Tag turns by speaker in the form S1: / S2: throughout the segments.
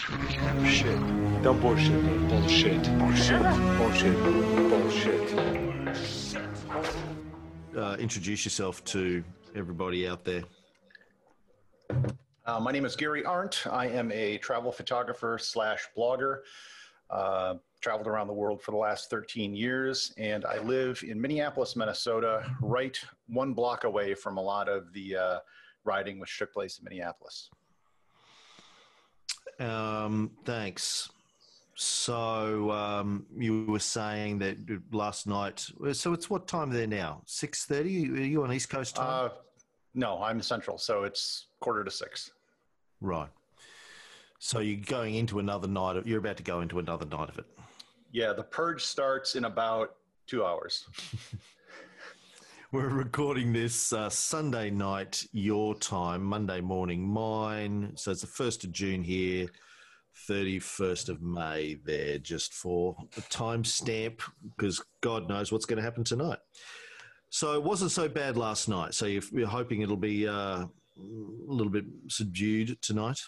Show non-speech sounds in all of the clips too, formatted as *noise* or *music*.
S1: Shit. Don't bullshit, man. Bullshit. Bullshit. Bullshit. Bullshit.
S2: Uh, introduce yourself to everybody out there.
S3: Uh, my name is Gary Arndt. I am a travel photographer slash blogger. Uh, traveled around the world for the last 13 years, and I live in Minneapolis, Minnesota, right one block away from a lot of the uh, riding which took place in Minneapolis.
S2: Um, thanks. So um, you were saying that last night. So it's what time there now? Six thirty. Are you on East Coast time?
S3: Uh, no, I'm Central, so it's quarter to six.
S2: Right. So you're going into another night. Of, you're about to go into another night of it.
S3: Yeah, the purge starts in about two hours. *laughs* *laughs*
S2: We're recording this uh, Sunday night, your time, Monday morning, mine. So it's the 1st of June here, 31st of May there, just for the timestamp, because God knows what's going to happen tonight. So it wasn't so bad last night. So you're, you're hoping it'll be uh, a little bit subdued tonight?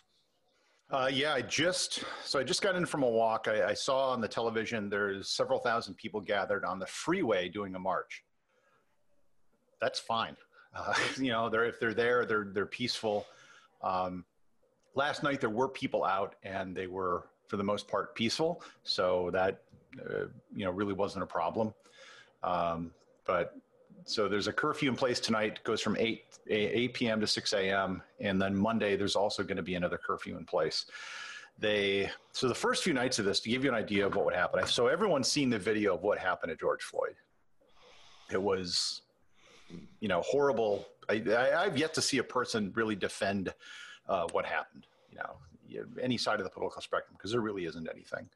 S3: Uh, yeah, I just so I just got in from a walk. I, I saw on the television there's several thousand people gathered on the freeway doing a march that's fine. Uh, *laughs* you know, they're, if they're there, they're, they're peaceful. Um, last night there were people out and they were, for the most part, peaceful. So that, uh, you know, really wasn't a problem. Um, but so there's a curfew in place tonight, goes from 8, 8 p.m. to 6 a.m. And then Monday, there's also going to be another curfew in place. They, so the first few nights of this, to give you an idea of what would happen. So everyone's seen the video of what happened to George Floyd. It was you know, horrible. I, I, have yet to see a person really defend uh, what happened. You know, any side of the political spectrum because there really isn't anything.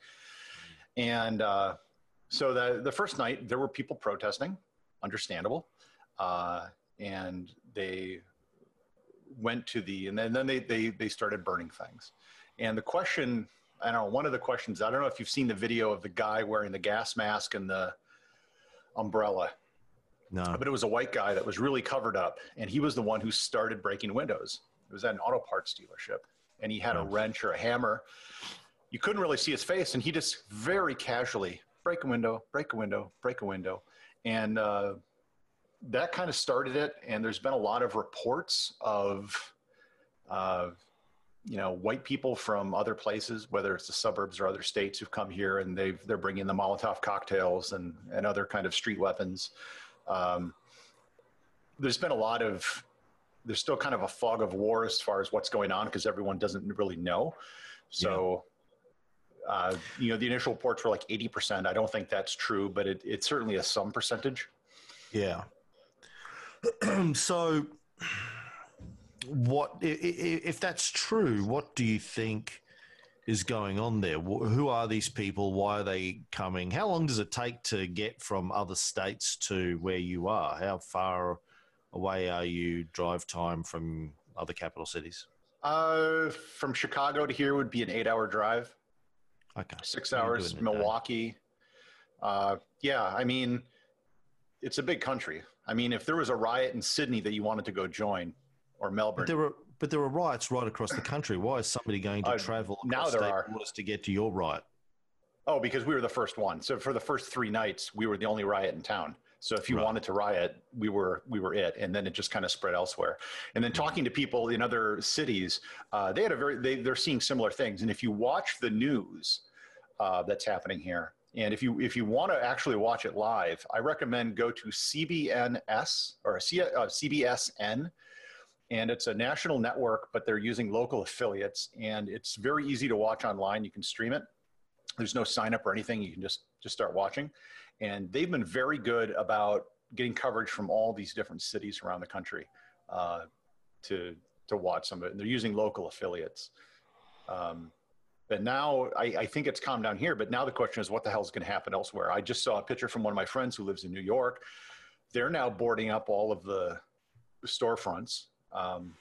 S3: And uh, so the the first night there were people protesting, understandable, uh, and they went to the and then, then they, they they started burning things. And the question, I don't know, one of the questions, I don't know if you've seen the video of the guy wearing the gas mask and the umbrella
S2: no.
S3: But it was a white guy that was really covered up, and he was the one who started breaking windows. It was at an auto parts dealership, and he had a wrench or a hammer. You couldn't really see his face, and he just very casually break a window, break a window, break a window, and uh, that kind of started it. And there's been a lot of reports of, uh, you know, white people from other places, whether it's the suburbs or other states, who've come here and they've they're bringing the Molotov cocktails and and other kind of street weapons. Um, there's been a lot of there's still kind of a fog of war as far as what's going on because everyone doesn't really know. So, yeah. uh, you know, the initial reports were like 80%. I don't think that's true, but it, it's certainly a some percentage.
S2: Yeah. *clears throat* so, what if that's true? What do you think is going on there? Who are these people? Why are they coming? How long does it take to get from other states to where you are? How far away are you drive time from other capital cities?
S3: Uh, from Chicago to here would be an eight-hour drive.
S2: Okay,
S3: six hours. Milwaukee. Uh, yeah, I mean, it's a big country. I mean, if there was a riot in Sydney that you wanted to go join, or Melbourne,
S2: but there were but there are riots right across the country. Why is somebody going to uh, travel
S3: now there are.
S2: borders to get to your riot?
S3: Oh, because we were the first one. So for the first three nights, we were the only riot in town. So if you right. wanted to riot, we were we were it, and then it just kind of spread elsewhere. And then talking to people in other cities, uh, they had a very they, they're seeing similar things. And if you watch the news uh, that's happening here, and if you if you want to actually watch it live, I recommend go to CBNS or C, uh, CBSN and it's a national network, but they're using local affiliates, and it's very easy to watch online. You can stream it. There's no sign up or anything. You can just just start watching, and they've been very good about getting coverage from all these different cities around the country uh, to to watch some of it. And they're using local affiliates. Um, but now I, I, think it's calmed down here. But now the question is, what the hell is going to happen elsewhere? I just saw a picture from one of my friends who lives in New York. They're now boarding up all of the storefronts um,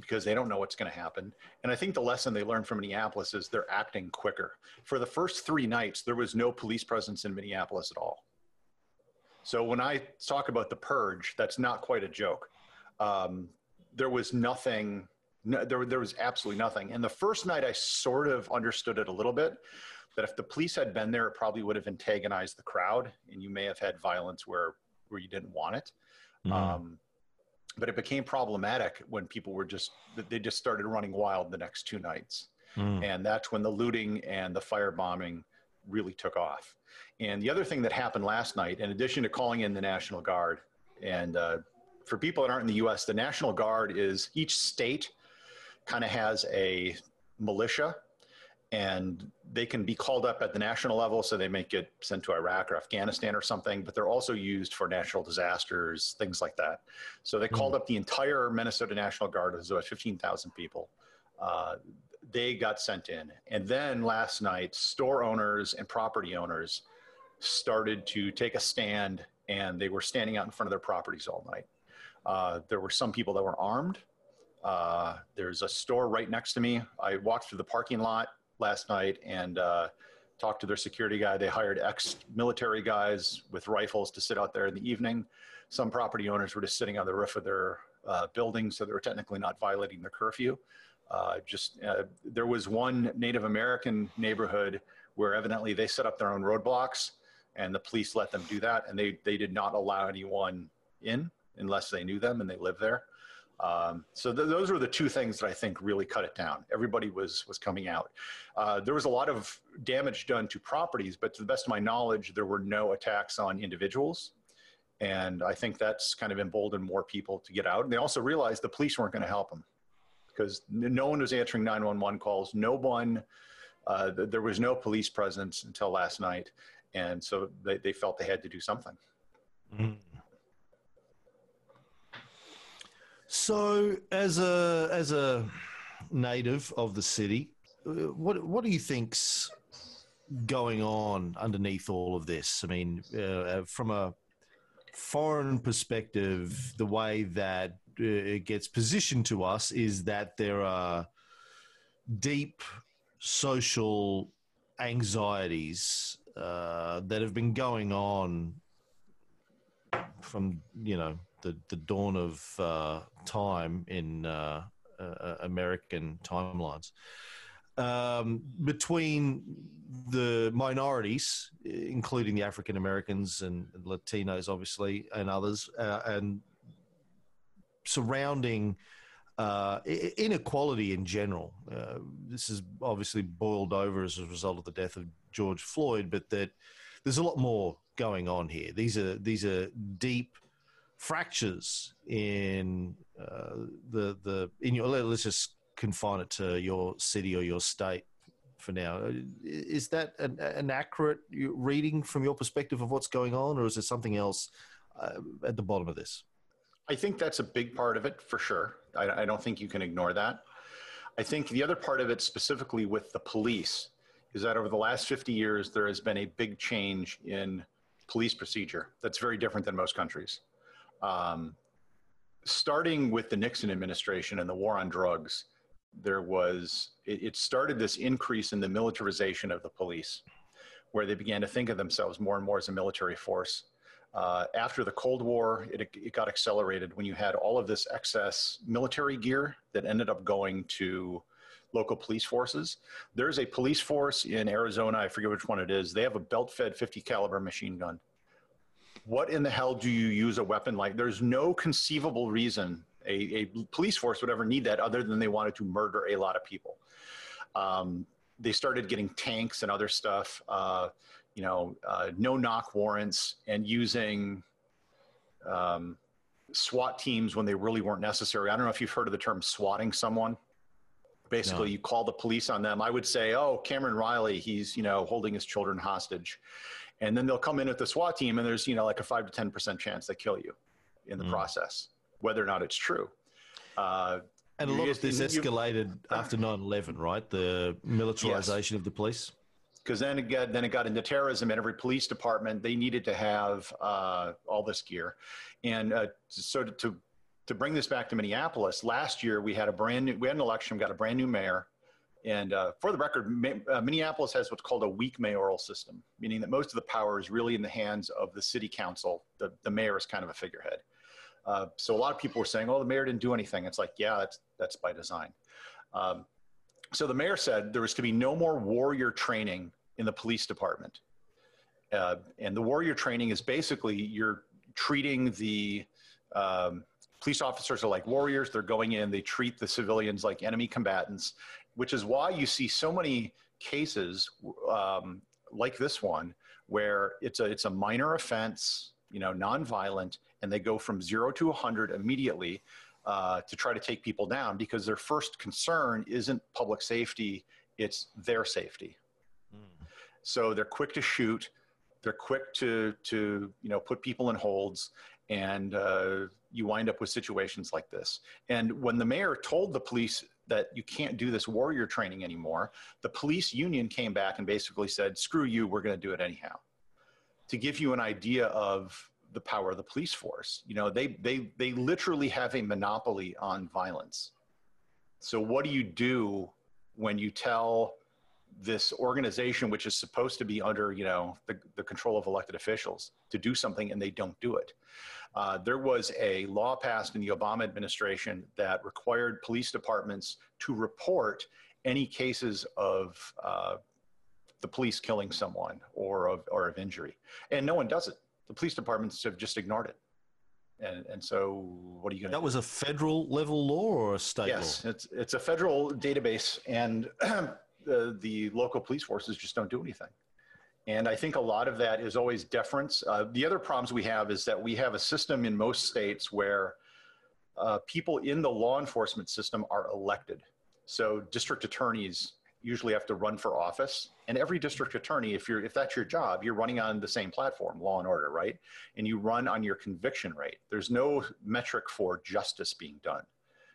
S3: because they don't know what's going to happen. And I think the lesson they learned from Minneapolis is they're acting quicker. For the first three nights, there was no police presence in Minneapolis at all. So when I talk about the purge, that's not quite a joke. Um, there was nothing No, there, there was absolutely nothing. And the first night, I sort of understood it a little bit. That if the police had been there, it probably would have antagonized the crowd, and you may have had violence where where you didn't want it.
S2: Mm.
S3: Um, but it became problematic when people were just they just started running wild the next two nights,
S2: Mm.
S3: and that's when the looting and the firebombing really took off. And the other thing that happened last night, in addition to calling in the National Guard, and uh, for people that aren't in the U.S., the National Guard is each state kind of has a militia and they can be called up at the national level. So they may get sent to iraq or afghanistan or something but they're also used for natural disasters things like that. So they called up the entire minnesota national guard. It was about 15000 people. Uh, they got sent in. And then last night store owners and property owners started to take a stand and they were standing out in front of their properties all night. Uh, there were some people that were armed. Uh, there's a store right next to me. I walked through the parking lot last night and uh, talked to their security guy. They hired ex military guys with rifles to sit out there in the evening. Some property owners were just sitting on the roof of their uh, building, so they were technically not violating the curfew. Uh, just uh, there was one Native American neighborhood where evidently they set up their own roadblocks, and the police let them do that, and they they did not allow anyone in unless they knew them and they lived there. Um, so th- those were the two things that I think really cut it down. Everybody was was coming out. Uh, there was a lot of damage done to properties, but to the best of my knowledge, there were no attacks on individuals. And I think that's kind of emboldened more people to get out. And they also realized the police weren't going to help them because no one was answering 911 calls. No one, uh, th- there was no police presence until last night. And so they, they felt they had to do something.
S2: Mm. So, as a as a native of the city, uh, what what do you think's going on underneath all of this? I mean, uh, from a foreign perspective, the way that uh, it gets positioned to us is that there are deep social anxieties uh, that have been going on from you know the the dawn of uh, time in uh, uh, American timelines um, between the minorities, including the African Americans and Latinos, obviously, and others, uh, and surrounding uh, inequality in general. Uh, this is obviously boiled over as a result of the death of George Floyd, but that there's a lot more going on here. These are these are deep fractures in uh, the the in your. let- Let's just confine it to your city or your state for now. Is that an, an accurate reading from your perspective of what's going on, or is there something else uh, at the bottom of this?
S3: I think that's a big part of it for sure. I, I don't think you can ignore that. I think the other part of it, specifically with the police, is that over the last 50 years, there has been a big change in police procedure that's very different than most countries. Um, starting with the Nixon administration and the war on drugs, there was, it, it started this increase in the militarization of the police, where they began to think of themselves more and more as a military force. Uh, after the Cold War, it, it got accelerated when you had all of this excess military gear that ended up going to local police forces. There's a police force in Arizona, I forget which one it is. They have a belt-fed 50 caliber machine gun. What in the hell do you use a weapon like? There's no conceivable reason a, a police force would ever need that other than they wanted to murder a lot of people. Um, they started getting tanks and other stuff. Uh, you know, uh, no knock warrants and using um, SWAT teams when they really weren't necessary. I don't know if you've heard of the term swatting someone. Basically,
S2: No.
S3: you call the police on them. I would say, "Oh, Cameron Riley, he's you know holding his children hostage," and then they'll come in with the SWAT team, and there's you know like a five to ten percent chance they kill you in the
S2: Mm.
S3: process, whether or not it's true. Uh,
S2: And a lot of this escalated after 9-11, right? The militarization of the police.
S3: because then it got then it got into terrorism and every police department they needed to have uh, all this gear and uh, so to, to to bring this back to minneapolis last year we had a brand new we had an election we got a brand new mayor and uh, for the record uh, minneapolis has what's called a weak mayoral system meaning that most of the power is really in the hands of the city council the, the mayor is kind of a figurehead Uh, so a lot of people were saying, "Oh, the mayor didn't do anything." It's like, yeah, that's that's by design. Um, so the mayor said there was to be no more warrior training in the police department, uh, and the warrior training is basically you're treating the um, police officers are like warriors. They're going in, they treat the civilians like enemy combatants, which is why you see so many cases um, like this one where it's a it's a minor offense, you know, nonviolent, and they go from zero to 100 immediately uh, to try to take people down because their first concern isn't public safety, it's their safety. Mm. So they're quick to shoot, they're quick to to you know put people in holds, and uh, you wind up with situations like this. And when the mayor told the police that you can't do this warrior training anymore, the police union came back and basically said, screw you, we're going to do it anyhow. To give you an idea of the power of the police force, you know, they, they, they literally have a monopoly on violence. So what do you do when you tell this organization, which is supposed to be under, you know, the, the control of elected officials to do something and they don't do it? Uh, there was a law passed in the Obama administration that required police departments to report any cases of uh, the police killing someone or of, or of injury. And no one does it. The police departments have just ignored it. And, and so what are you going to
S2: That was a federal level law or a state
S3: yes,
S2: law?
S3: it's, it's a federal database and *clears throat* the, local police forces just don't do anything. And I think a lot of that is always deference. Uh, the other problems we have is that we have a system in most states where uh, people in the law enforcement system are elected. So district attorneys usually have to run for office and every district attorney if you're if that's your job you're running on the same platform law and order right and you run on your conviction rate there's no metric for justice being done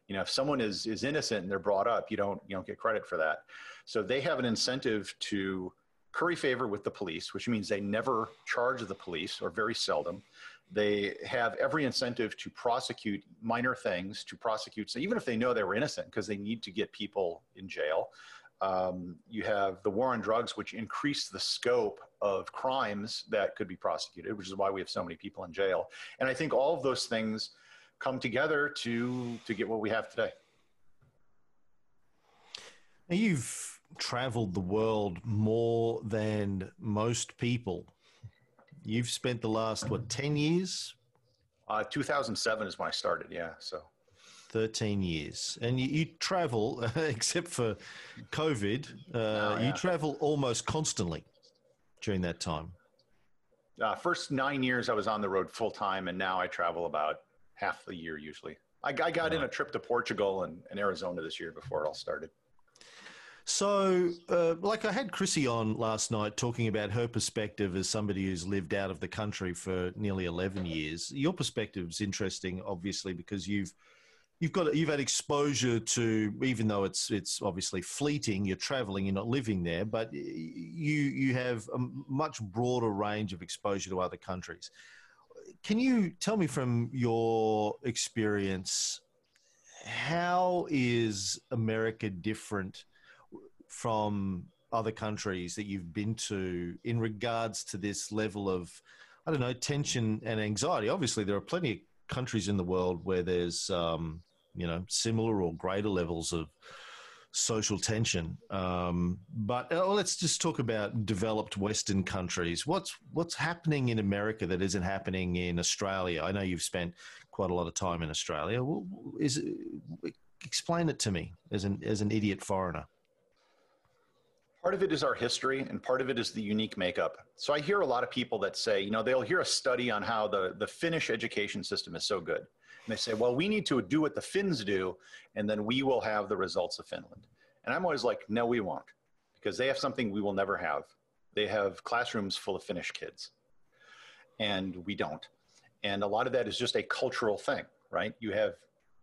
S3: you know if someone is is innocent and they're brought up you don't you don't get credit for that so they have an incentive to curry favor with the police, which means they never charge the police or very seldom. They have every incentive to prosecute minor things, to prosecute, so even if they know they were innocent, because they need to get people in jail. Um, you have the war on drugs, which increased the scope of crimes that could be prosecuted, which is why we have so many people in jail. And I think all of those things come together to to get what we have today.
S2: Now you've traveled the world more than most people. You've spent the last, what, 10 years?
S3: Uh, 2007 is when I started, yeah. So
S2: 13 years. And you, you travel, *laughs* except for COVID, uh, oh, yeah. you travel almost constantly during that time.
S3: Uh, first nine years I was on the road full time, and now I travel about half the year usually. I, I got in a trip to Portugal and, and Arizona this year before it all started.
S2: So, uh, like I had Chrissy on last night talking about her perspective as somebody who's lived out of the country for nearly 11 years. Your perspective is interesting, obviously, because you've you've got you've had exposure to even though it's it's obviously fleeting you're traveling you're not living there but you you have a much broader range of exposure to other countries can you tell me from your experience how is america different from other countries that you've been to in regards to this level of, I don't know, tension and anxiety? Obviously, there are plenty of countries in the world where there's, um, you know, similar or greater levels of social tension. Um, but oh, let's just talk about developed Western countries. What's what's happening in America that isn't happening in Australia? I know you've spent quite a lot of time in Australia. Is explain it to me as an as an idiot foreigner.
S3: Part of it is our history, and part of it is the unique makeup. So I hear a lot of people that say, you know, they'll hear a study on how the, the Finnish education system is so good. And they say, well, we need to do what the Finns do, and then we will have the results of Finland. And I'm always like, no, we won't, because they have something we will never have. They have classrooms full of Finnish kids, and we don't. And a lot of that is just a cultural thing, right? You have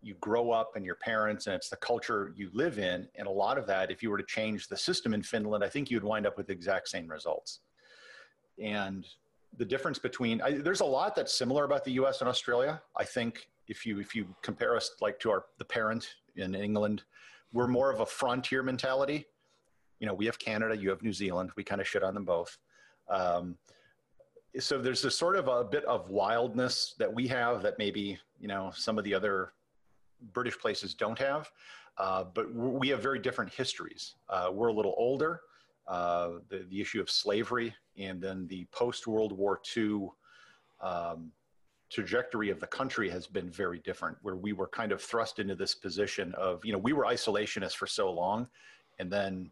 S3: you grow up and your parents and it's the culture you live in and a lot of that if you were to change the system in finland i think you'd wind up with the exact same results. And the difference between I, there's a lot that's similar about the us and australia. I think if you if you compare us like to our the parent in england we're more of a frontier mentality. You know we have canada you have new zealand we kind of shit on them both. Um, so there's this sort of a bit of wildness that we have that maybe you know some of the other British places don't have, uh, but we have very different histories. Uh, we're a little older. Uh, the, the issue of slavery and then the post World War II um, trajectory of the country has been very different, where we were kind of thrust into this position of, you know, we were isolationists for so long, and then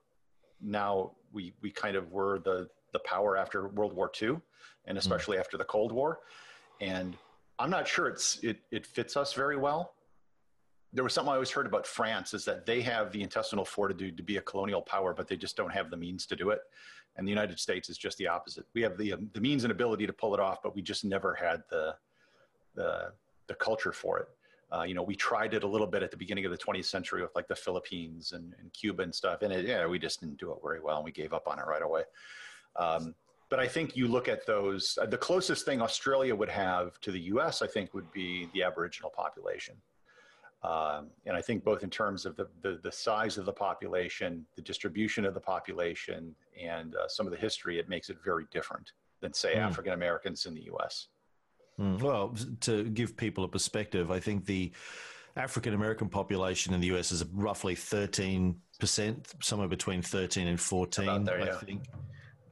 S3: now we we kind of were the the power after World War II, and hmm. especially mm. after the Cold War, and I'm not sure it's it it fits us very well. There was something I always heard about France is that they have the intestinal fortitude to be a colonial power, but they just don't have the means to do it. And the United States is just the opposite. We have the um, the means and ability to pull it off, but we just never had the the the culture for it. Uh, you know, we tried it a little bit at the beginning of the 20th century with like the Philippines and, and Cuba and stuff, and it, yeah, we just didn't do it very well, and we gave up on it right away. Um, but I think you look at those. Uh, the closest thing Australia would have to the U.S., I think, would be the Aboriginal population. Um, and I think both in terms of the, the, the, size of the population, the distribution of the population, and uh, some of the history, it makes it very different than, say, mm. African Americans in the U.S.
S2: Mm. Well, to give people a perspective, I think the African American population in the US is roughly 13%, somewhere between 13 and 14, there, yeah. I think.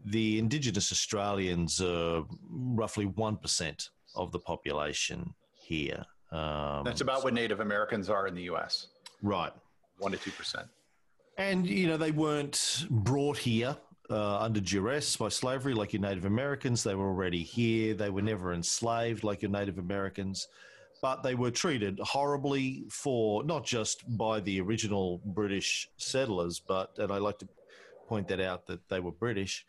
S2: The Indigenous Australians are roughly 1% of the population here.
S3: Um, That's about what Native Americans are in the US.
S2: Right.
S3: 1% to 2%.
S2: And, you know, they weren't brought here uh, under duress by slavery, like your Native Americans. They were already here. They were never enslaved, like your Native Americans. But they were treated horribly for not just by the original British settlers, but, and I like to point that out that they were British,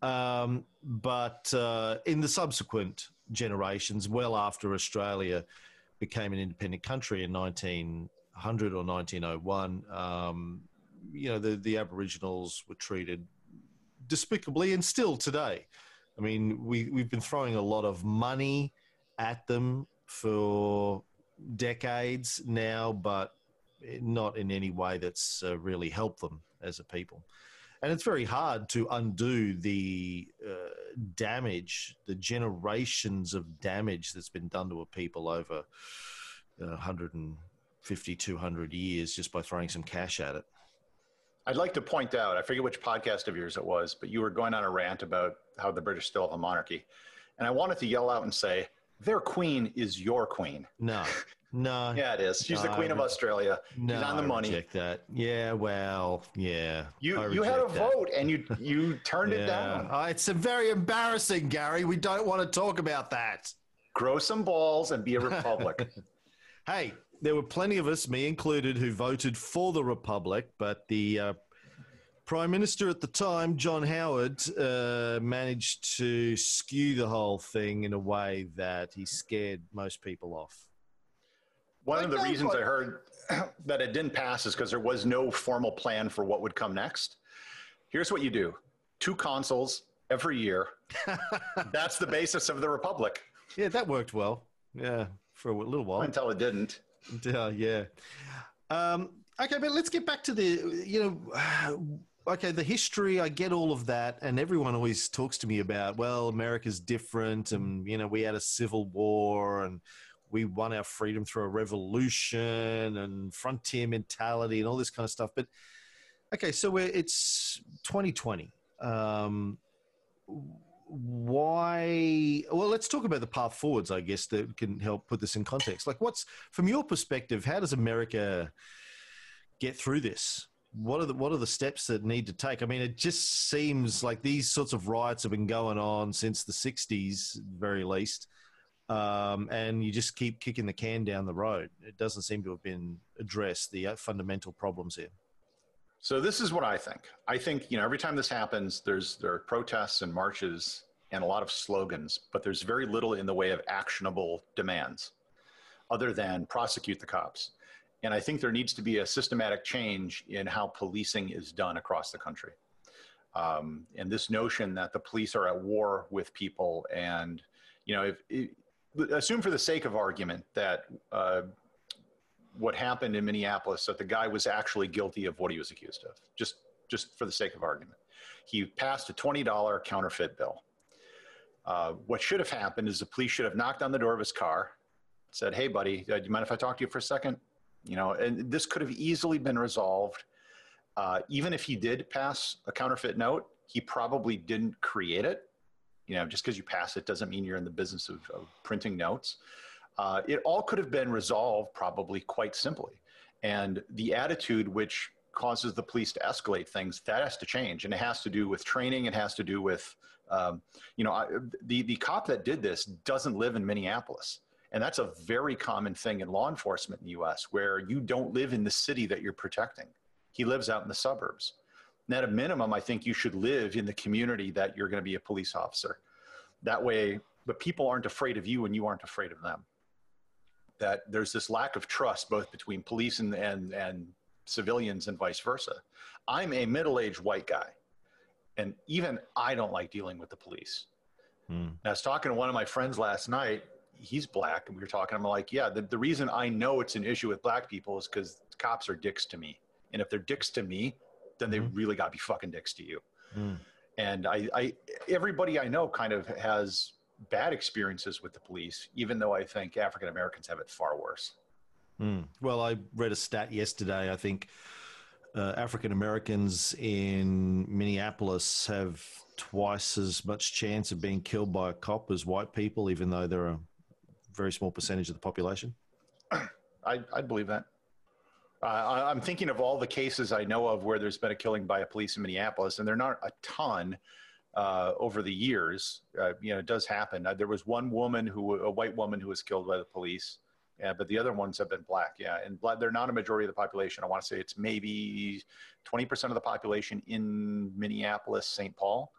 S2: um, but uh, in the subsequent generations, well after Australia became an independent country in 1900 or 1901, um, you know, the, the Aboriginals were treated despicably and still today. I mean, we, we've been throwing a lot of money at them for decades now, but not in any way that's uh, really helped them as a people. And it's very hard to undo the uh, damage, the generations of damage that's been done to a people over uh, 150, 200 years just by throwing some cash at it.
S3: I'd like to point out, I forget which podcast of yours it was, but you were going on a rant about how the British still have a monarchy. And I wanted to yell out and say, their queen is your queen.
S2: No, *laughs* no.
S3: yeah, it is. She's no, the queen of Australia. No, She's on the money.
S2: reject that. Yeah, well, yeah.
S3: You you had a that. vote and you you turned yeah. it down.
S2: Oh, it's a very embarrassing, Gary. We don't want to talk about that.
S3: Grow some balls and be a republic. *laughs*
S2: hey, there were plenty of us, me included, who voted for the Republic, but the uh, Prime Minister at the time, John Howard, uh, managed to skew the whole thing in a way that he scared most people off.
S3: One of the reasons I heard *clears throat* that it didn't pass is because there was no formal plan for what would come next. Here's what you do two consuls every year. *laughs* That's the basis of the Republic.
S2: Yeah, that worked well. Yeah, for a little while.
S3: Until it didn't.
S2: Yeah, yeah. Um, okay, but let's get back to the, you know, *sighs* okay, the history, I get all of that. And everyone always talks to me about, well, America's different. And, you know, we had a civil war and we won our freedom through a revolution and frontier mentality and all this kind of stuff. But, okay, so it's 2020. Um, why well let's talk about the path forwards i guess that can help put this in context like what's from your perspective how does america get through this what are the what are the steps that need to take i mean it just seems like these sorts of riots have been going on since the 60s very least um, and you just keep kicking the can down the road it doesn't seem to have been addressed the uh, fundamental problems here
S3: so this is what I think. I think you know every time this happens, there's there are protests and marches and a lot of slogans, but there's very little in the way of actionable demands, other than prosecute the cops. And I think there needs to be a systematic change in how policing is done across the country. Um, and this notion that the police are at war with people, and you know, if, if assume for the sake of argument that uh, what happened in Minneapolis that the guy was actually guilty of what he was accused of, just just for the sake of argument. He passed a $20 counterfeit bill. Uh, what should have happened is the police should have knocked on the door of his car, said, "Hey, buddy, uh, do you mind if I talk to you for a second? You know, and this could have easily been resolved. Uh, even if he did pass a counterfeit note, he probably didn't create it. You know, just because you pass it doesn't mean you're in the business of, of printing notes. Uh, it all could have been resolved probably quite simply. And the attitude which causes the police to escalate things, that has to change. And it has to do with training. It has to do with, um, you know, I, the, the cop that did this doesn't live in Minneapolis. And that's a very common thing in law enforcement in the US where you don't live in the city that you're protecting. He lives out in the suburbs. And at a minimum, I think you should live in the community that you're going to be a police officer. That way, the people aren't afraid of you and you aren't afraid of them. That there's this lack of trust both between police and, and, and civilians and vice versa. I'm a middle aged white guy, and even I don't like dealing with the police. Hmm. I was talking to one of my friends last night. He's black, and we were talking. I'm like, yeah, the, the reason I know it's an issue with black people is because cops are dicks to me. And if they're dicks to me, then they mm-hmm. really got to be fucking dicks to you. Mm. And I, I, everybody I know kind of has bad experiences with the police, even though I think African Americans have it far worse.
S2: Mm. Well, I read a stat yesterday. I think uh, African Americans in Minneapolis have twice as much chance of being killed by a cop as white people, even though they're a very small percentage of the population. *clears throat*
S3: I, I believe that. Uh, I'm thinking of all the cases I know of where there's been a killing by a police in Minneapolis, and they're not a ton uh, over the years. Uh, you know, it does happen. Uh, there was one woman who, a white woman, who was killed by the police. Yeah, but the other ones have been black. Yeah, and black, they're not a majority of the population. I want to say it's maybe 20% of the population in Minneapolis, St. Paul.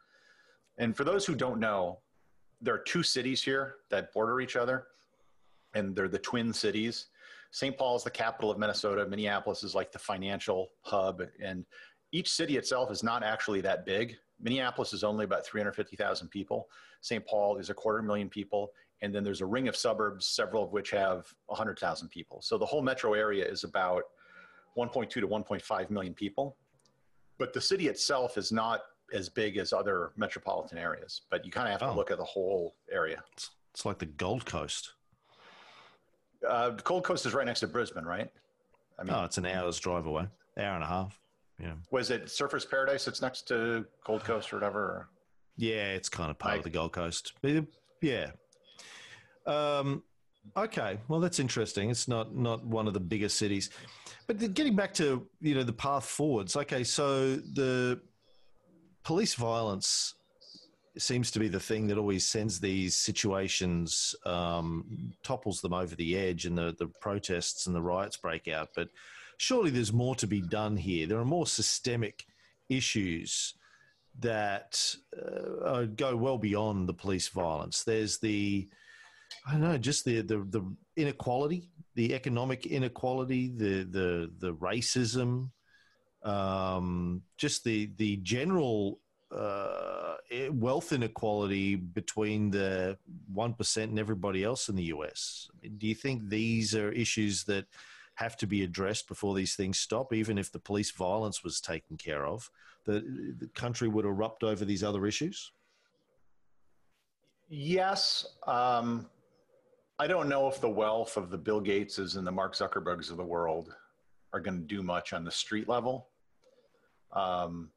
S3: And for those who don't know, there are two cities here that border each other, and they're the twin cities. St. Paul is the capital of Minnesota. Minneapolis is like the financial hub. And each city itself is not actually that big. Minneapolis is only about 350,000 people. St. Paul is a quarter million people. And then there's a ring of suburbs, several of which have 100,000 people. So the whole metro area is about 1.2 to 1.5 million people. But the city itself is not as big as other metropolitan areas. But you kind of have to oh. look at the whole area.
S2: It's, it's like the Gold Coast.
S3: Uh, Gold Coast is right next to Brisbane, right?
S2: I mean, oh, it's an hour's drive away, hour and a half. Yeah.
S3: Was it Surfers Paradise? It's next to Gold Coast or whatever.
S2: Yeah, it's kind of part of the Gold Coast. Yeah. Um, okay, well that's interesting. It's not not one of the bigger cities, but getting back to you know the path forwards. Okay, so the police violence seems to be the thing that always sends these situations, um, topples them over the edge, and the, the protests and the riots break out. But surely there's more to be done here. There are more systemic issues that uh, go well beyond the police violence. There's the, I don't know, just the, the, the inequality, the economic inequality, the, the, the racism, um, just the, the general uh, wealth inequality between the 1% and everybody else in the US. Do you think these are issues that have to be addressed before these things stop, even if the police violence was taken care of? The, the country would erupt over these other issues?
S3: Yes. Um, I don't know if the wealth of the Bill Gateses and the Mark Zuckerbergs of the world are going to do much on the street level. Um,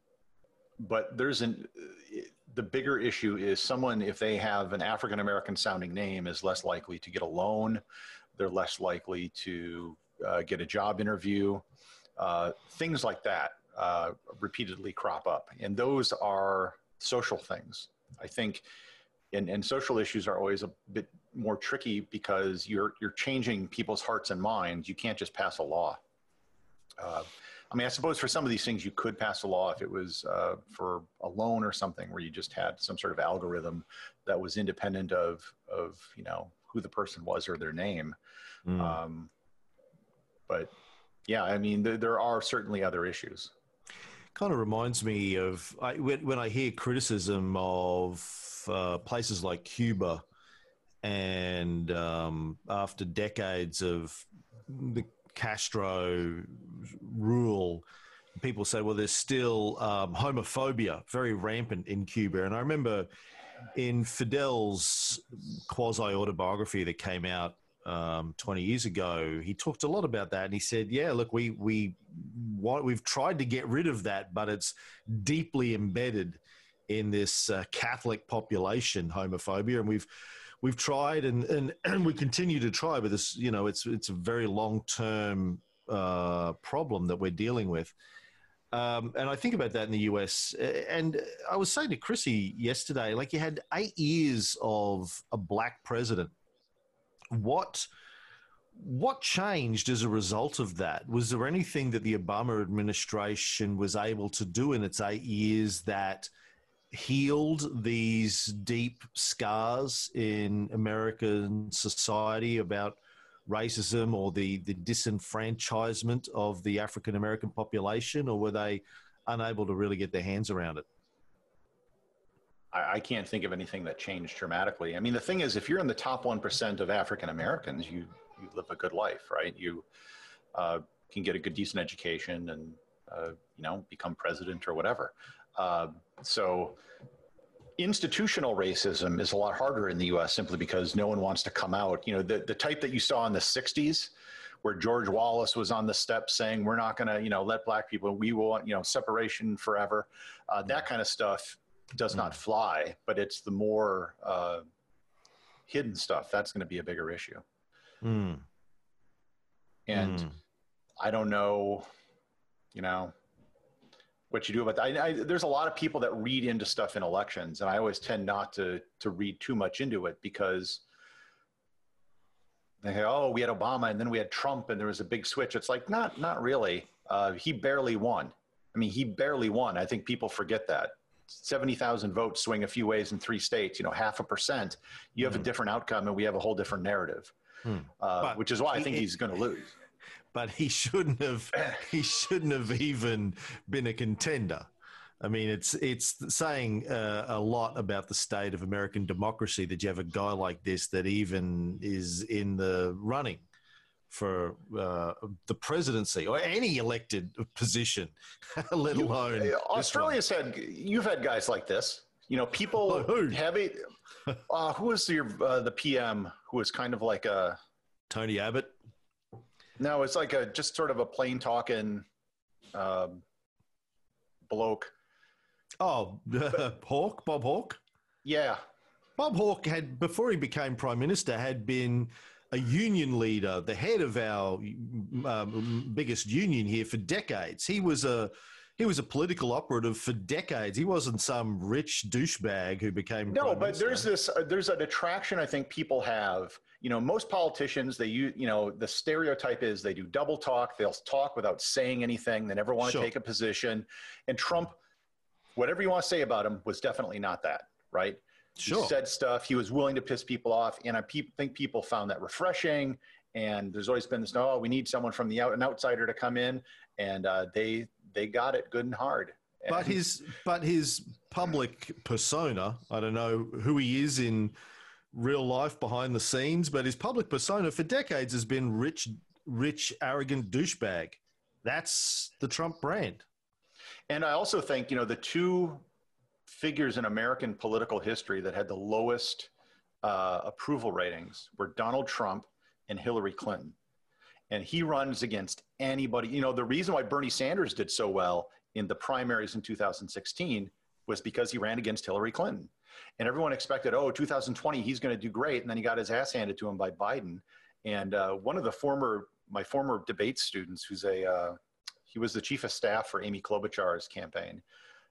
S3: but there's an the bigger issue is someone if they have an African American sounding name is less likely to get a loan. They're less likely to uh, get a job interview. Uh, things like that uh, repeatedly crop up, and those are social things. I think, and, and social issues are always a bit more tricky because you're you're changing people's hearts and minds. You can't just pass a law. I mean, I suppose for some of these things you could pass a law if it was uh, for a loan or something where you just had some sort of algorithm that was independent of of you know who the person was or their name. Mm. Um, but yeah, I mean, th- there are certainly other issues.
S2: Kind of reminds me of I, when, when, I hear criticism of uh, places like Cuba, and um, after decades of the Castro rule, people say, well, there's still um, homophobia very rampant in Cuba. And I remember in Fidel's quasi autobiography that came out um, 20 years ago, he talked a lot about that, and he said, "Yeah, look, we we want, we've tried to get rid of that, but it's deeply embedded in this uh, Catholic population, homophobia, and we've." We've tried and, and, *clears throat* and we continue to try, but this, you know, it's it's a very long term uh, problem that we're dealing with. Um, and I think about that in the US. And I was saying to Chrissy yesterday, like you had eight years of a black president. What what changed as a result of that? Was there anything that the Obama administration was able to do in its eight years that healed these deep scars in American society about racism or the, the disenfranchisement of the African American population, or were they unable to really get their hands around it?
S3: I, I can't think of anything that changed dramatically. I mean, the thing is, if you're in the top 1% of African Americans, you, you live a good life, right? You uh, can get a good, decent education and, uh, you know, become president or whatever. Uh, so institutional racism is a lot harder in the US simply because no one wants to come out. You know, the, the type that you saw in the 60s, where George Wallace was on the steps saying, we're not going to, you know, let black people, we want, you know, separation forever. Uh, that kind of stuff does not fly, but it's the more uh, hidden stuff that's going to be a bigger issue.
S2: Mm.
S3: And mm. I don't know, you know, what you do about that. I, I, there's a lot of people that read into stuff in elections, and I always tend not to to read too much into it because they say, "Oh, we had Obama, and then we had Trump, and there was a big switch." It's like not not really. Uh, he barely won. I mean, he barely won. I think people forget that. 70,000 votes swing a few ways in three states, you know, half a percent, you have mm. a hmm. different outcome and we have a whole different narrative, mm. uh, which is why I think he, he's going to lose
S2: but he shouldn't have he shouldn't have even been a contender. I mean, it's it's saying uh, a lot about the state of American democracy that you have a guy like this that even is in the running for uh, the presidency or any elected position, *laughs* let you, alone
S3: Australia said you've had guys like this. You know, people *laughs* oh, have. Uh, who was your uh, the PM who was kind of like a
S2: Tony Abbott?
S3: No, it's like a just sort of a plain talking um, bloke.
S2: Oh, *laughs* Hawke, Bob Hawke.
S3: Yeah,
S2: Bob Hawke had before he became prime minister had been a union leader, the head of our um, biggest union here for decades. He was a he was a political operative for decades. He wasn't some rich douchebag who became
S3: no. But minister. there's this uh, there's an attraction I think people have you know, most politicians, they use, you know, the stereotype is they do double talk. They'll talk without saying anything. They never want to sure. take a position. And Trump, whatever you want to say about him, was definitely not that, right? Sure. He said stuff. He was willing to piss people off. And I pe- think people found that refreshing. And there's always been this, oh, we need someone from the out, an outsider to come in. And uh, they, they got it good and hard. And
S2: but his, but his public persona, I don't know who he is in, real life behind the scenes, but his public persona for decades has been rich, rich, arrogant douchebag. That's the Trump brand.
S3: And I also think, you know, the two figures in American political history that had the lowest uh, approval ratings were Donald Trump and Hillary Clinton. And he runs against anybody. You know, the reason why Bernie Sanders did so well in the primaries in 2016 was because he ran against Hillary Clinton. And everyone expected, oh, 2020, he's going to do great. And then he got his ass handed to him by Biden. And uh, one of the former, my former debate students, who's a, uh, he was the chief of staff for Amy Klobuchar's campaign,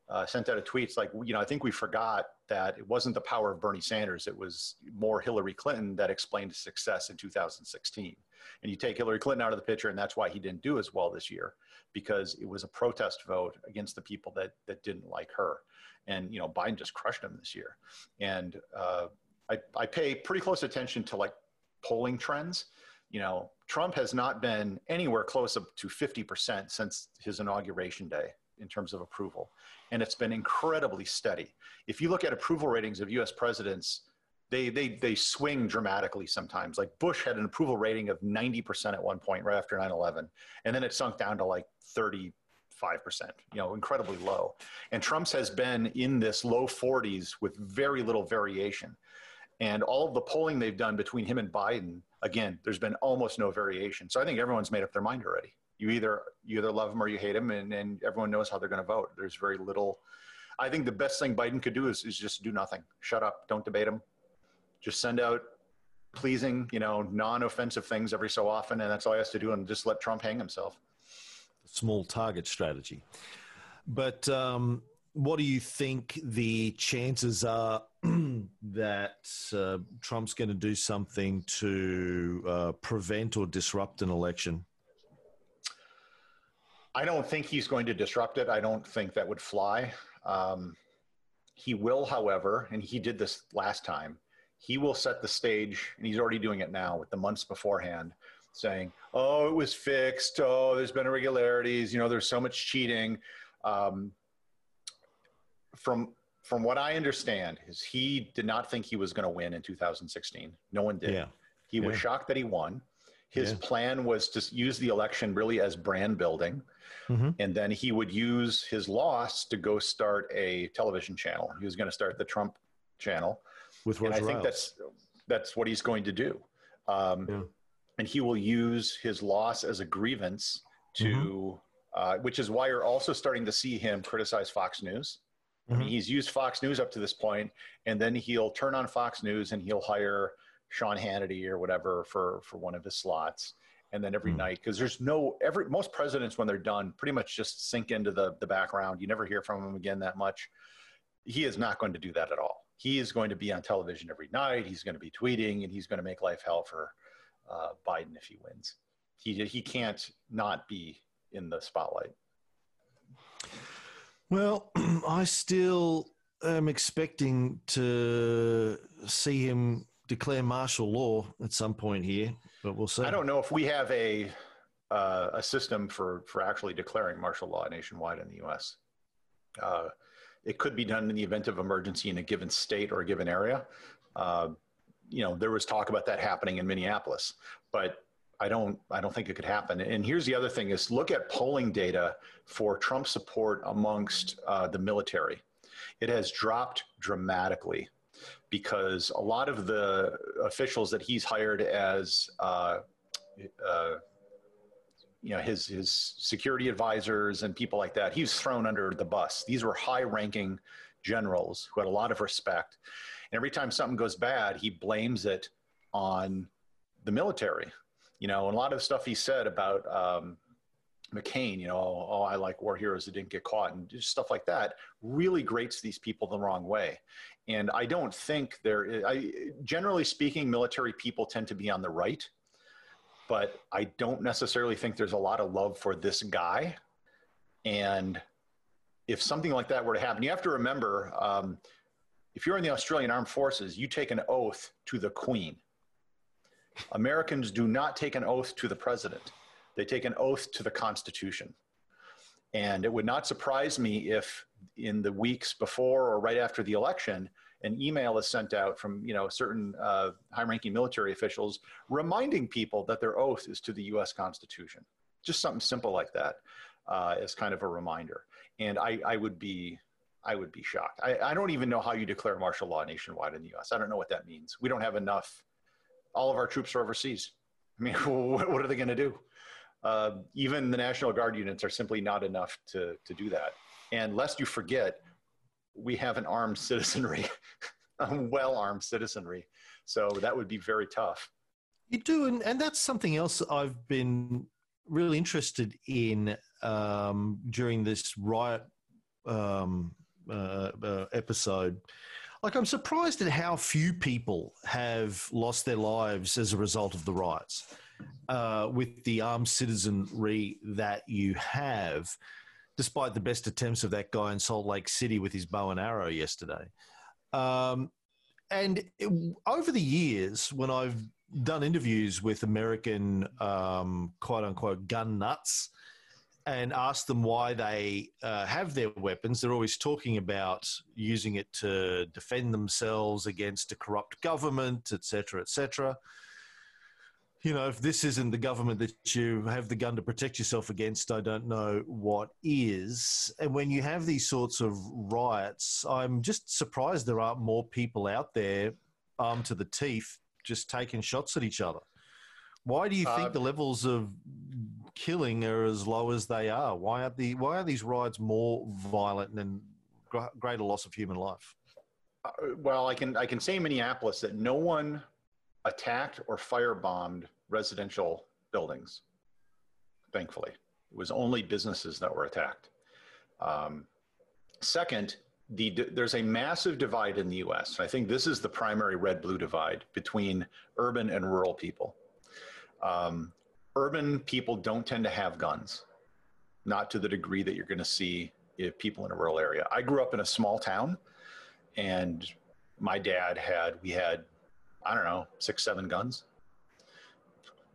S3: uh, sent out a tweet. It's like, you know, I think we forgot that it wasn't the power of Bernie Sanders. It was more Hillary Clinton that explained success in 2016. And you take Hillary Clinton out of the picture, and that's why he didn't do as well this year, because it was a protest vote against the people that, that didn't like her and you know Biden just crushed him this year. And uh, I, I pay pretty close attention to like polling trends. You know, Trump has not been anywhere close up to 50% since his inauguration day in terms of approval. And it's been incredibly steady. If you look at approval ratings of US presidents, they, they, they swing dramatically sometimes. Like Bush had an approval rating of 90% at one point right after 9 11. And then it sunk down to like 30, 5%, you know, incredibly low. And Trump's has been in this low 40s with very little variation. And all of the polling they've done between him and Biden, again, there's been almost no variation. So I think everyone's made up their mind already. You either you either love him or you hate him, and, and everyone knows how they're going to vote. There's very little. I think the best thing Biden could do is, is just do nothing. Shut up. Don't debate him. Just send out pleasing, you know, non-offensive things every so often, and that's all he has to do, and just let Trump hang himself
S2: small target strategy. But um, what do you think the chances are *clears throat* that uh, Trump's going to do something to uh, prevent or disrupt an election?
S3: I don't think he's going to disrupt it. I don't think that would fly. Um, he will, however, and he did this last time, he will set the stage, and he's already doing it now with the months beforehand saying, "Oh, it was fixed. Oh, there's been irregularities. You know, there's so much cheating." Um, from from what I understand, is he did not think he was going to win in 2016. No one did. Yeah. He yeah. was shocked that he won. His yeah. plan was to use the election really as brand building. Mm-hmm. And then he would use his loss to go start a television channel. He was going to start the Trump channel.
S2: With Roger
S3: and I think that's that's what he's going to do. Um, yeah and he will use his loss as a grievance to, mm-hmm. uh, which is why you're also starting to see him criticize Fox News. Mm-hmm. I mean, mm-hmm. he's used Fox News up to this point, and then he'll turn on Fox News and he'll hire Sean Hannity or whatever for for one of his slots. And then every mm-hmm. night, because there's no every most presidents when they're done, pretty much just sink into the the background. You never hear from him again that much. He is not going to do that at all. He is going to be on television every night. He's going to be tweeting, and he's going to make life hell for uh, Biden if he wins. He he can't not be in the spotlight.
S2: Well, *clears throat* I still am expecting to see him declare martial law at some point here, but we'll see. I
S3: don't know if we have a uh, a system for for actually declaring martial law nationwide in the U.S. Uh, it could be done in the event of emergency in a given state or a given area. Uh, you know, there was talk about that happening in Minneapolis, but I don't, I don't think it could happen. And here's the other thing: is look at polling data for Trump support amongst uh, the military. It has dropped dramatically because a lot of the officials that he's hired as, uh, uh, you know, his his security advisors and people like that, he was thrown under the bus. These were high-ranking generals who had a lot of respect and every time something goes bad, he blames it on the military. You know, and a lot of stuff he said about um, McCain, you know, oh, oh, I like war heroes that didn't get caught and just stuff like that really grates these people the wrong way. And I don't think there, I, generally speaking, military people tend to be on the right, but I don't necessarily think there's a lot of love for this guy. And if something like that were to happen, you have to remember, um, if you're in the Australian Armed Forces, you take an oath to the Queen. Americans do not take an oath to the president, they take an oath to the Constitution. And it would not surprise me if in the weeks before or right after the election, an email is sent out from you know certain uh, high-ranking military officials reminding people that their oath is to the U.S. Constitution. Just something simple like that uh, as kind of a reminder. And I, I would be I would be shocked. I, I don't even know how you declare martial law nationwide in the U.S. I don't know what that means. We don't have enough. All of our troops are overseas. I mean, *laughs* what, what are they going to do? Uh, even the National Guard units are simply not enough to, to do that. And lest you forget, we have an armed citizenry, *laughs* a well armed citizenry. So that would be very tough.
S2: You do. And, and that's something else I've been really interested in um, during this riot um, uh, uh, episode. Like, I'm surprised at how few people have lost their lives as a result of the riots. Uh, with the armed citizenry that you have, despite the best attempts of that guy in Salt Lake City with his bow and arrow yesterday. Um, and it, over the years, when I've done interviews with American um, quote unquote gun nuts, and asked them why they uh, have their weapons, they're always talking about using it to defend themselves against a corrupt government, etc., etc. you know, if this isn't the government that you have the gun to protect yourself against, I don't know what is. And when you have these sorts of riots, I'm just surprised there aren't more people out there armed to the teeth just taking shots at each other. Why do you think
S3: Uh,
S2: the levels of killing are as low as they are? Why are the why are these riots more violent and greater loss of human life?
S3: Uh, well, I can I can say in Minneapolis that no one attacked or firebombed residential buildings. Thankfully, it was only businesses that were attacked. Um, second, the, there's a massive divide in the U.S. I think this is the primary red-blue divide between urban and rural people. Um, urban people don't tend to have guns, not to the degree that you're going to see if people in a rural area. I grew up in a small town and my dad had we had i don't know six seven guns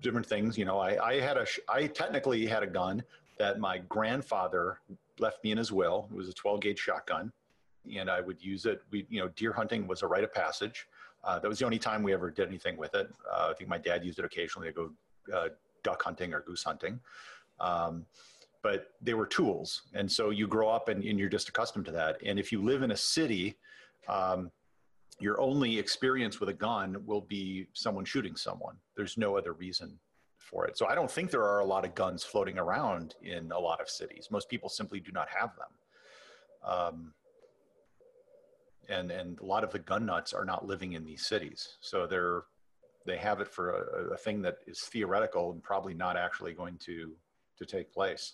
S3: different things you know i, I had a, I technically had a gun that my grandfather left me in his will. It was a 12 gauge shotgun and i would use it. We you know deer hunting was a rite of passage. Uh, that was the only time we ever did anything with it. Uh, i think my dad used it occasionally to go uh, duck hunting or goose hunting. Um, but they were tools. And so you grow up and, and you're just accustomed to that. And if you live in a city um, your only experience with a gun will be someone shooting someone. There's no other reason for it. So I don't think there are a lot of guns floating around in a lot of cities. Most people simply do not have them. Um, and, and a lot of the gun nuts are not living in these cities. So they're, they have it for a, a thing that is theoretical and probably not actually going to, to take place.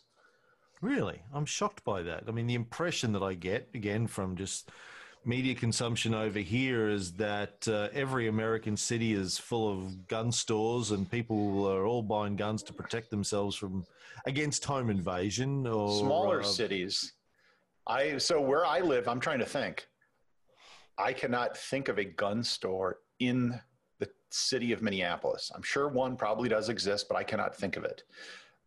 S2: Really? I'm shocked by that. I mean, the impression that I get, again, from just media consumption over here is that uh, every American city is full of gun stores and people are all buying guns to protect themselves from against home invasion or
S3: smaller
S2: uh,
S3: cities. I so where i live i'm trying to think. I cannot think of a gun store in the city of minneapolis. I'm sure one probably does exist but i cannot think of it.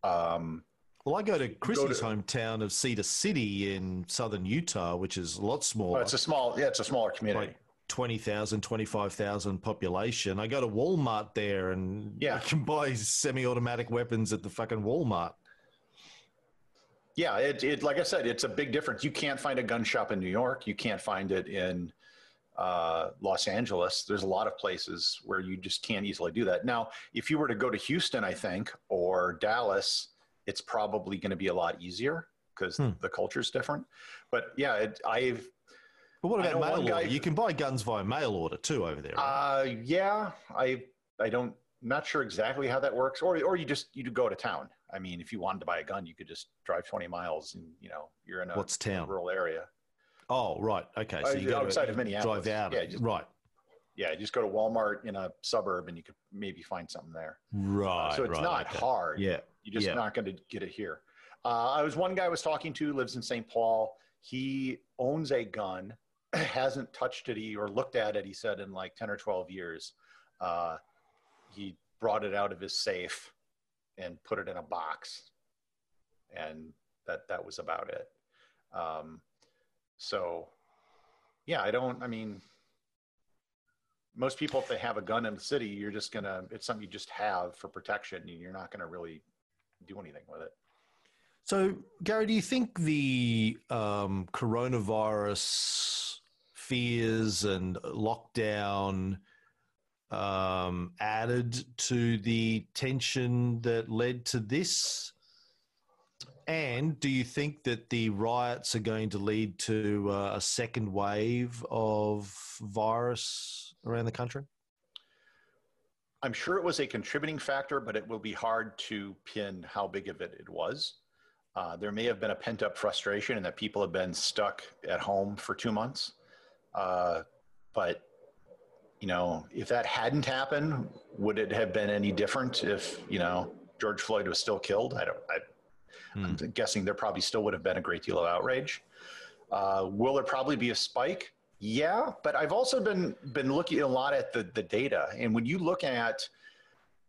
S3: Um,
S2: Well, I go to Chrissy's
S3: to-
S2: hometown of Cedar City in southern Utah, which is a lot smaller.
S3: well, it's a small yeah it's a smaller community
S2: like 20,000, 25,000 population. I go to Walmart there and
S3: Yeah.
S2: I *laughs* can buy semi automatic weapons at the fucking Walmart.
S3: yeah it, it like i said it's a big difference you can't find a gun shop in new york you can't find it in uh, los angeles there's a lot of places where you just can't easily do that now if you were to go to houston i think or dallas it's probably going to be a lot easier because
S2: Hmm.
S3: the is different but yeah it, i've
S2: But what about mail order?
S3: guy-
S2: You can buy guns via mail order too over there. Right?
S3: uh, yeah i i don't not sure exactly how that works or or you just you go to town i mean if you wanted to buy a gun you could just drive 20 miles and you know you're in a
S2: What's town?
S3: rural area
S2: oh, right. Okay. So
S3: uh,
S2: you go
S3: outside
S2: to,
S3: of Minneapolis.
S2: Drive out.
S3: Yeah, just-
S2: right.
S3: yeah, just go to Walmart in a suburb and you could maybe find something there.
S2: Right.
S3: so it's
S2: right,
S3: not
S2: okay.
S3: hard.
S2: Yeah.
S3: You're just
S2: yeah.
S3: not going to get it here. Uh, I was one guy I was talking to lives in St. Paul. He owns a gun, *clears throat* hasn't touched it he, or looked at it. He said in like ten or twelve years. Uh, he brought it out of his safe and put it in a box, and that that was about it. Um, so, yeah, I don't. I mean, most people, if they have a gun in the city, you're just gonna. It's something you just have for protection. and You're not gonna really do anything with it.
S2: So, Gary, do you think the um, coronavirus fears and lockdown um, added to the tension that led to this? And do you think that the riots are going to lead to uh, a second wave of virus around the country?
S3: I'm sure it was a contributing factor, but it will be hard to pin how big of it it was. Uh, there may have been a pent up frustration and that people have been stuck at home for two months. Uh, but, you know, if that hadn't happened, would it have been any different if, you know, George Floyd was still killed? I don't, I, I'm guessing there probably still would have been a great deal of outrage. Uh, will there probably be a spike? Yeah, but I've also been been looking a lot at the the data, and when you look at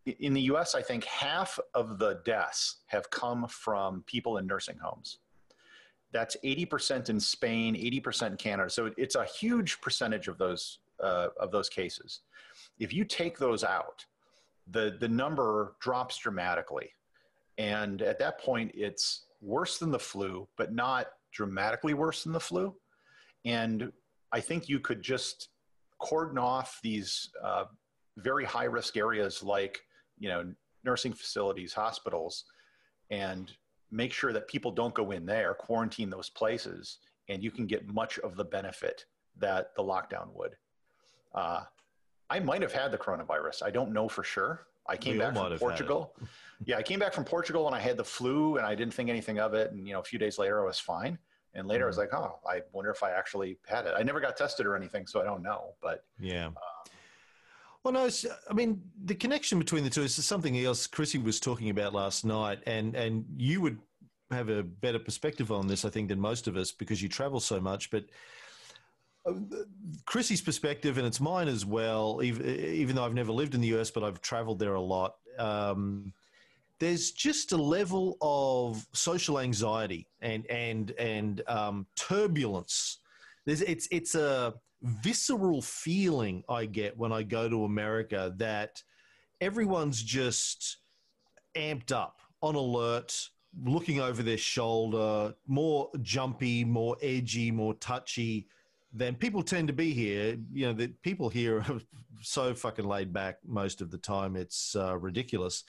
S3: in the U.S., I think half of the deaths have come from people in nursing homes. That's 80% in Spain, 80% in Canada. So it's a huge percentage of those uh, of those cases. If you take those out, the the number drops dramatically, and at that point, it's worse than the flu, but not dramatically worse than the flu. And I think you could just cordon off these uh, very high risk areas like you know nursing facilities, hospitals, and make sure that people don't go in there, quarantine those places, and you can get much of the benefit that the lockdown would. Uh, I might have had the coronavirus. I don't know for sure. I came we back from Portugal. yeah, I came back from Portugal and I had the flu and I didn't think anything of it. And you know, a few days later, I was fine. And later, mm-hmm. I was mm-hmm. like, oh, I wonder if I actually had it. I never got tested or anything, so I don't know. But
S2: yeah. Um, well, no, I mean the connection between the two is something else Chrissy was talking about last night, and and you would have a better perspective on this, I think, than most of us because you travel so much. But uh, Chrissy's perspective, and it's mine as well, even, even though I've never lived in the US, but I've traveled there a lot. Um, there's just a level of social anxiety and and and um, turbulence. There's, it's it's a visceral feeling I get when I go to America that everyone's just amped up, on alert, looking over their shoulder, more jumpy, more edgy, more touchy than people tend to be here. You know, the people here *laughs* are so fucking laid back most of the time. It's uh, ridiculous.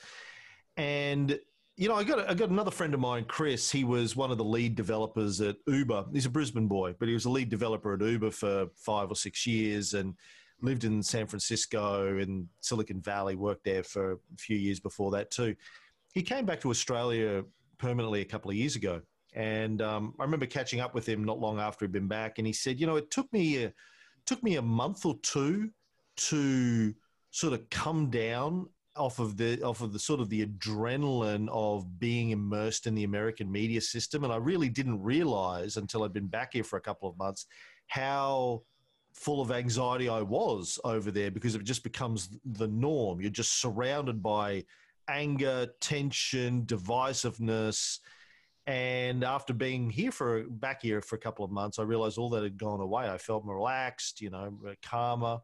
S2: And you know, I got I got another friend of mine, Chris. He was one of the lead developers at Uber. He's a Brisbane boy, but he was a lead developer at Uber for five or six years and lived in San Francisco and Silicon Valley. Worked there for a few years before that too. He came back to Australia permanently a couple of years ago, and um, I remember catching up with him not long after he'd been back, and he said, "You know, it took me a, took me a month or two to sort of come down off of the off of the sort of the adrenaline of being immersed in the American media system, and I really didn't realize until I'd been back here for a couple of months how full of anxiety I was over there because it just becomes the norm. You're just surrounded by anger, tension, divisiveness. And after being here for back here for a couple of months, I realized all that had gone away. I felt relaxed, you know, calmer.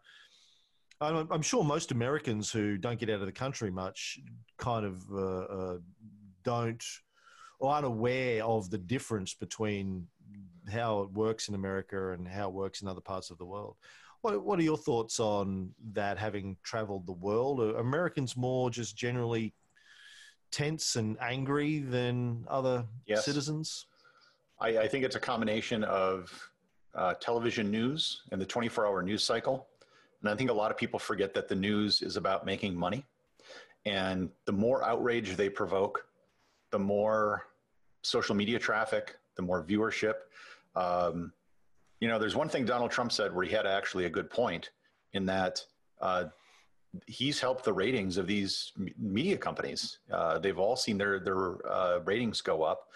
S2: I'm, I'm, sure most Americans who don't get out of the country much kind of uh, uh, don't or aren't aware of the difference between how it works in America and how it works in other parts of the world. What, what are your thoughts on that, having traveled the world? Are Americans more just generally tense and angry than other yes. citizens?
S3: I, I, think it's a combination of uh, television news and the 24 hour news cycle and I think a lot of people forget that the news is about making money. And the more outrage they provoke, the more social media traffic, the more viewership. Um, you know, there's one thing Donald Trump said where he had actually a good point in that uh, he's helped the ratings of these media companies. Uh, they've all seen their their uh, ratings go up.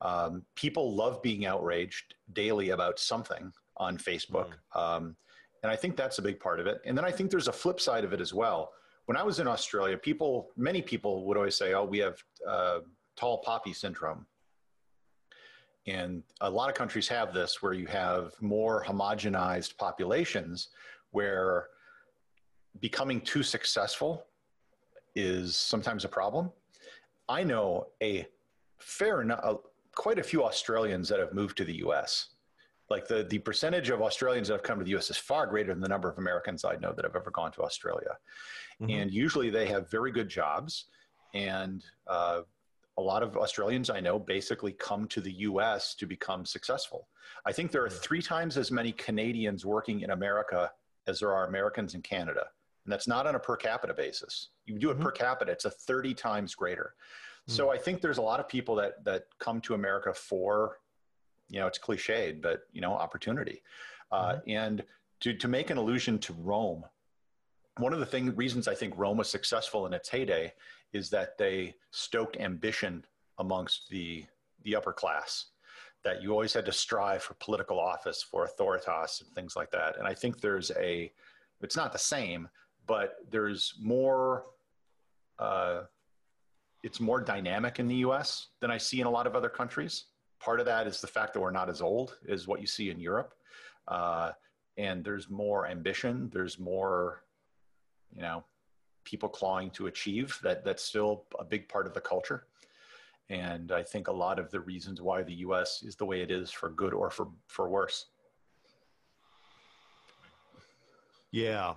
S3: Um, people love being outraged daily about something on Facebook. Mm. Um, and I think that's a big part of it. And then I think there's a flip side of it as well. When I was in Australia, people, many people would always say, oh, we have uh, tall poppy syndrome. And a lot of countries have this where you have more homogenized populations where becoming too successful is sometimes a problem. I know a fair enough, quite a few Australians that have moved to the US like the the percentage of Australians that have come to the U.S. is far greater than the number of Americans I know that have ever gone to Australia, mm-hmm. and usually they have very good jobs, and uh, a lot of Australians I know basically come to the U.S. to become successful. I think there are mm-hmm. three times as many Canadians working in America as there are Americans in Canada, and that's not on a per capita basis. You do it mm-hmm. per capita; it's a thirty times greater. So mm. I think there's a lot of people that that come to America for you know, it's cliched, but you know, opportunity. Uh, mm-hmm. And to, to make an allusion to Rome, one of the thing, reasons I think Rome was successful in its heyday is that they stoked ambition amongst the, the upper class, that you always had to strive for political office, for authoritas, and things like that. And I think there's a, it's not the same, but there's more, uh, it's more dynamic in the US than I see in a lot of other countries. Part of that is the fact that we're not as old as what you see in Europe. Uh, and there's more ambition. There's more, you know, people clawing to achieve. That that's still a big part of the culture. And I think a lot of the reasons why the U.S. is the way it is, for good or for for worse.
S2: Yeah.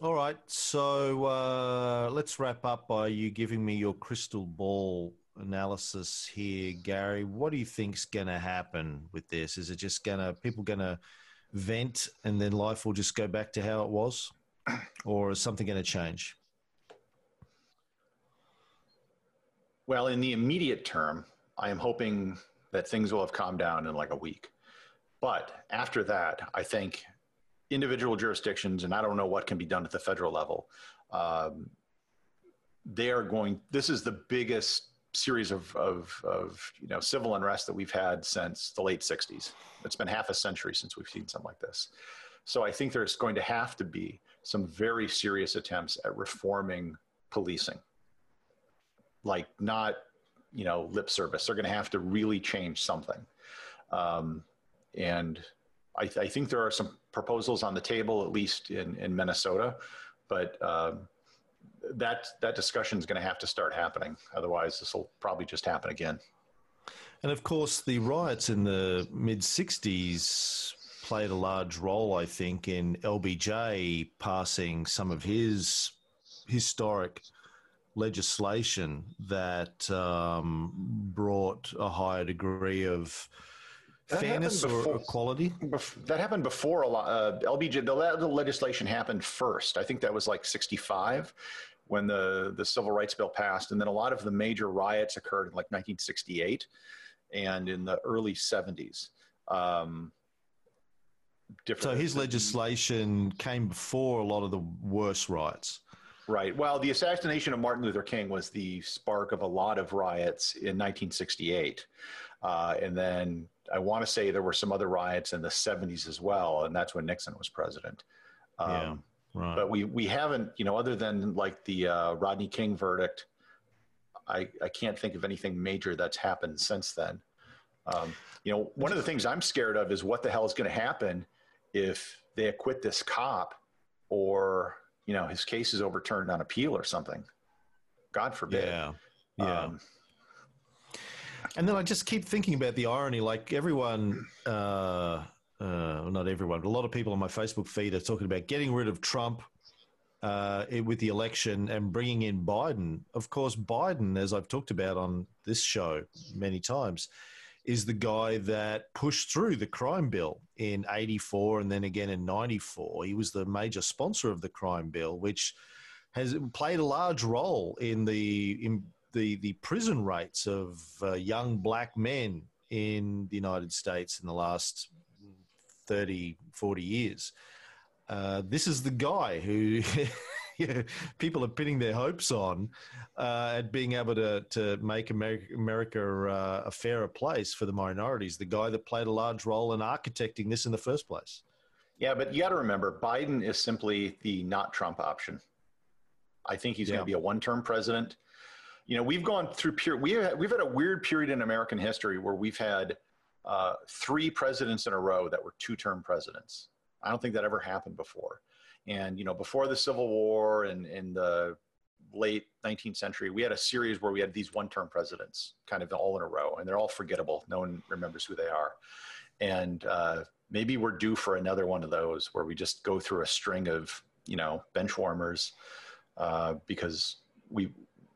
S2: All right. So uh, let's wrap up by you giving me your crystal ball analysis here, Gary. What do you think's going to happen with this? Is it just going to people going to vent and then life will just go back to how it was, or is something going to change?
S3: Well, in the immediate term, I am hoping that things will have calmed down in like a week. But after that, I think individual jurisdictions, and I don't know what can be done at the federal level, um, they are going. This is the biggest series of, of, of you know civil unrest that we've had since the late 60s. It's been half a century since we've seen something like this. So I think there's going to have to be some very serious attempts at reforming policing. Like not, you know, lip service. They're going to have to really change something. Um, and I, th- I, think there are some proposals on the table, at least in, in Minnesota, but um, that that discussion is going to have to start happening. Otherwise, this will probably just happen again.
S2: And of course, the riots in the mid '60s played a large role, I think, in LBJ passing some of his historic legislation that um, brought a higher degree of that fairness before, or equality?
S3: that happened before a lot. Uh, LBJ, the, the legislation happened first. I think that was like 65 when the, the civil rights bill passed. And then a lot of the major riots occurred in like 1968 and in the early 70s. Um,
S2: so his legislation came before a lot of the worst riots.
S3: Right. Well, the assassination of Martin Luther King was the spark of a lot of riots in 1968. Uh, and then I want to say there were some other riots in the 70s as well, and that's when Nixon was president. Um, yeah, right. But we we haven't, you know, other than like the uh, Rodney King verdict, I I can't think of anything major that's happened since then. Um, you know, one of the things I'm scared of is what the hell is going to happen if they acquit this cop, or you know, his case is overturned on appeal or something. God forbid.
S2: Yeah. Yeah. Um, and then I just keep thinking about the irony. Like everyone, uh, uh, not everyone, but a lot of people on my Facebook feed are talking about getting rid of Trump uh, with the election and bringing in Biden. Of course, Biden, as I've talked about on this show many times, is the guy that pushed through the crime bill in 84 and then again in 94. He was the major sponsor of the crime bill, which has played a large role in the in the the prison rates of uh, young black men in the United States in the last 30, 40 years. Uh, this is the guy who *laughs* people are pinning their hopes on uh, at being able to, to make America, America uh, a fairer place for the minorities, the guy that played a large role in architecting this in the first place.
S3: Yeah, but you got to remember, Biden is simply the not Trump option. I think he's yeah. going to be a one term president you know, we've gone through. We have, we've had a weird period in American history where we've had uh, three presidents in a row that were two-term presidents. I don't think that ever happened before. And you know, before the Civil War and in the late 19th century, we had a series where we had these one-term presidents, kind of all in a row, and they're all forgettable. No one remembers who they are. And uh, maybe we're due for another one of those where we just go through a string of you know bench warmers uh, because we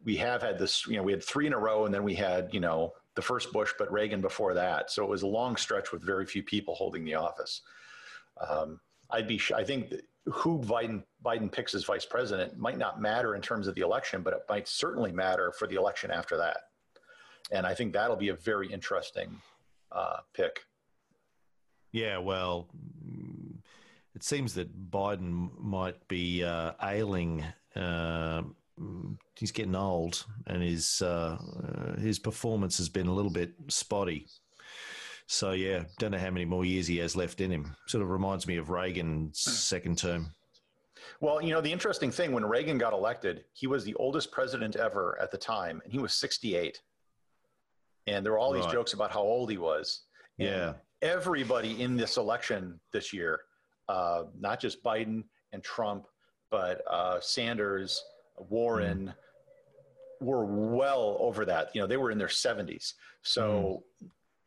S3: we have had this, you know, we had three in a row and then we had, you know, the first Bush, but Reagan before that. So it was a long stretch with very few people holding the office. Um, I'd be, I think who Biden, Biden picks as vice president might not matter in terms of the election, but it might certainly matter for the election after that. And I think that'll be a very interesting uh, pick.
S2: Yeah, well, it seems that Biden might be uh, ailing uh, he's getting old, and his uh, uh, his performance has been a little bit spotty. So yeah, don't know how many more years he has left in him. Sort of reminds me of Reagan's second term.
S3: Well, you know, the interesting thing when Reagan got elected, he was the oldest president ever at the time, and he was 68. And there were all right. these jokes about how old he was.
S2: And yeah.
S3: Everybody in this election this year, uh, not just Biden and Trump, but uh, Sanders, Warren were well over that. You know, they were in their 70s. So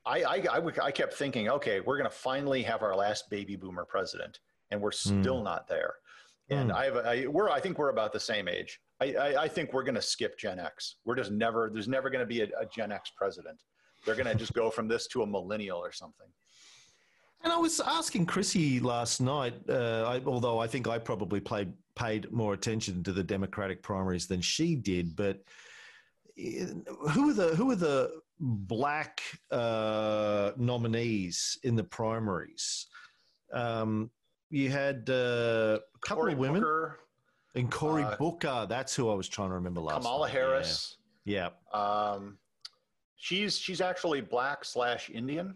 S3: i i i kept thinking, okay, we're going to finally have our last baby boomer president, and we're still not there. And
S2: Mm.
S3: I have, a, I, we're, I think we're about the same age. I, I, I think we're going to skip Gen X. We're just never, there's never going to be a, a Gen X president. They're going to just go from this to a millennial or something.
S2: And I was asking Chrissy last night, uh, I, although I think I probably played, paid more attention to the Democratic primaries than she did. But uh, who are the who are the black uh, nominees in the primaries? Um, you had uh, a couple
S3: Cory
S2: of women
S3: Booker,
S2: and Cory
S3: uh,
S2: Booker. That's who I was trying to remember last.
S3: Kamala
S2: night.
S3: Harris.
S2: Yeah.
S3: Um, she's she's actually black slash Indian.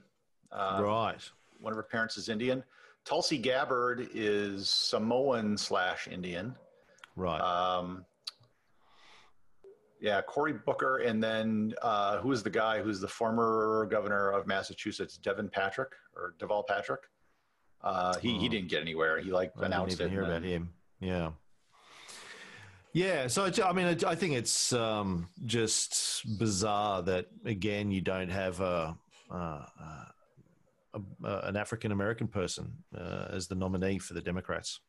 S2: yeah.
S3: Uh,
S2: right.
S3: One of her parents is Indian. Tulsi Gabbard is Samoan slash Indian.
S2: Right.
S3: Um, yeah, Cory Booker, and then uh, who is the guy who's the former governor of Massachusetts, Devin Patrick or Deval Patrick? Uh, he he
S2: Oh.
S3: didn't get anywhere. He like
S2: I didn't even
S3: it.
S2: hear about him. Yeah. Yeah, so I mean, it, I think it's um, just bizarre that again you don't have a, uh, uh, a, a an African American person uh, as the nominee for the Democrats.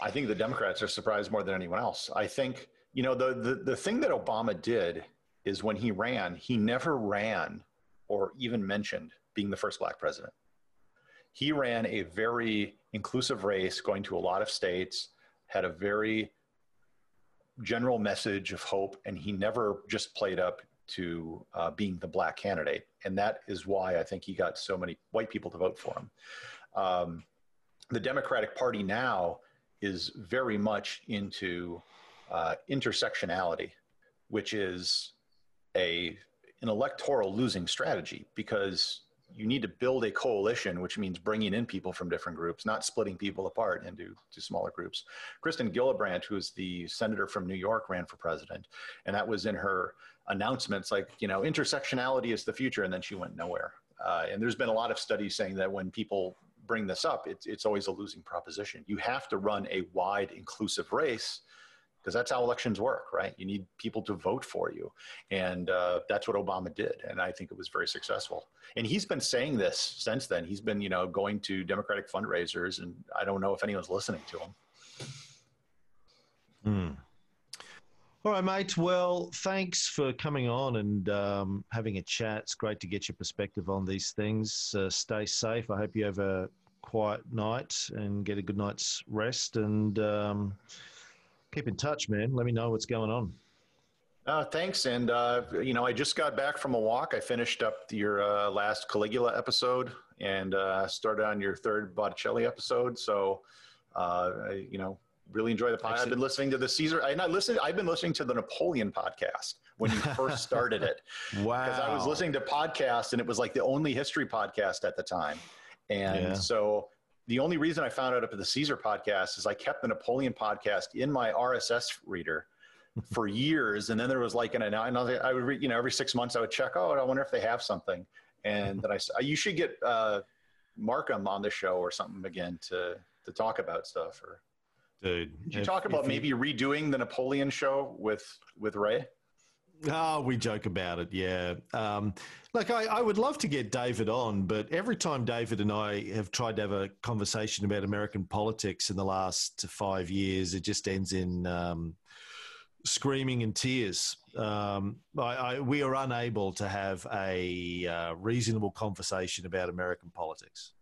S3: I think the Democrats are surprised more than anyone else. I think, you know, the, the, the thing that Obama did is when he ran, he never ran or even mentioned being the first black president. He ran a very inclusive race, going to a lot of states, had a very general message of hope, and he never just played up to uh, being the black candidate. And that is why I think he got so many white people to vote for him. Um, the Democratic Party now is very much into uh, intersectionality, which is a an electoral losing strategy because you need to build a coalition, which means bringing in people from different groups, not splitting people apart into to smaller groups. Kirsten Gillibrand, who is the senator from New York, ran for president, and that was in her announcements, like you know, intersectionality is the future, and then she went nowhere. Uh, and there's been a lot of studies saying that when people bring this up, it's, it's always a losing proposition. You have to run a wide, inclusive race because that's how elections work, right? You need people to vote for you. And uh, that's what Obama did. And I think it was very successful. And he's been saying this since then. He's been, you know, going to Democratic fundraisers, and I don't know if anyone's listening to him.
S2: Hmm. All right, mate. Well, thanks for coming on and um, having a chat. It's great to get your perspective on these things. Uh, stay safe. I hope you have a quiet night and get a good night's rest. And um, keep in touch, man. Let me know what's going on.
S3: Uh, thanks. And, uh, you know, I just got back from a walk. I finished up your uh, last Caligula episode and uh, started on your third Botticelli episode. So, uh, I, you know, really enjoy the podcast. I've been listening to the Caesar. I not listened. I've been listening to the Napoleon podcast when you first *laughs* started it
S2: Wow.
S3: because I was listening to podcasts and it was like the only history podcast at the time. And
S2: Yeah.
S3: so the only reason I found out about the Caesar podcast is I kept the Napoleon podcast in my RSS reader for years. And then there was like, an, and I, would read, you know, every six months I would check, oh, I wonder if they have something. And then I, you should get uh, Markham on the show or something again to, to talk about stuff. Or
S2: Dude.
S3: did you
S2: if-
S3: talk about maybe redoing the Napoleon show with, with Ray?
S2: Oh, we joke about it, yeah. Um, look, I, I would love to get David on, but every time David and I have tried to have a conversation about American politics in the last five years, it just ends in um, screaming and tears. Um, I, I, we are unable to have a uh, reasonable conversation about American politics.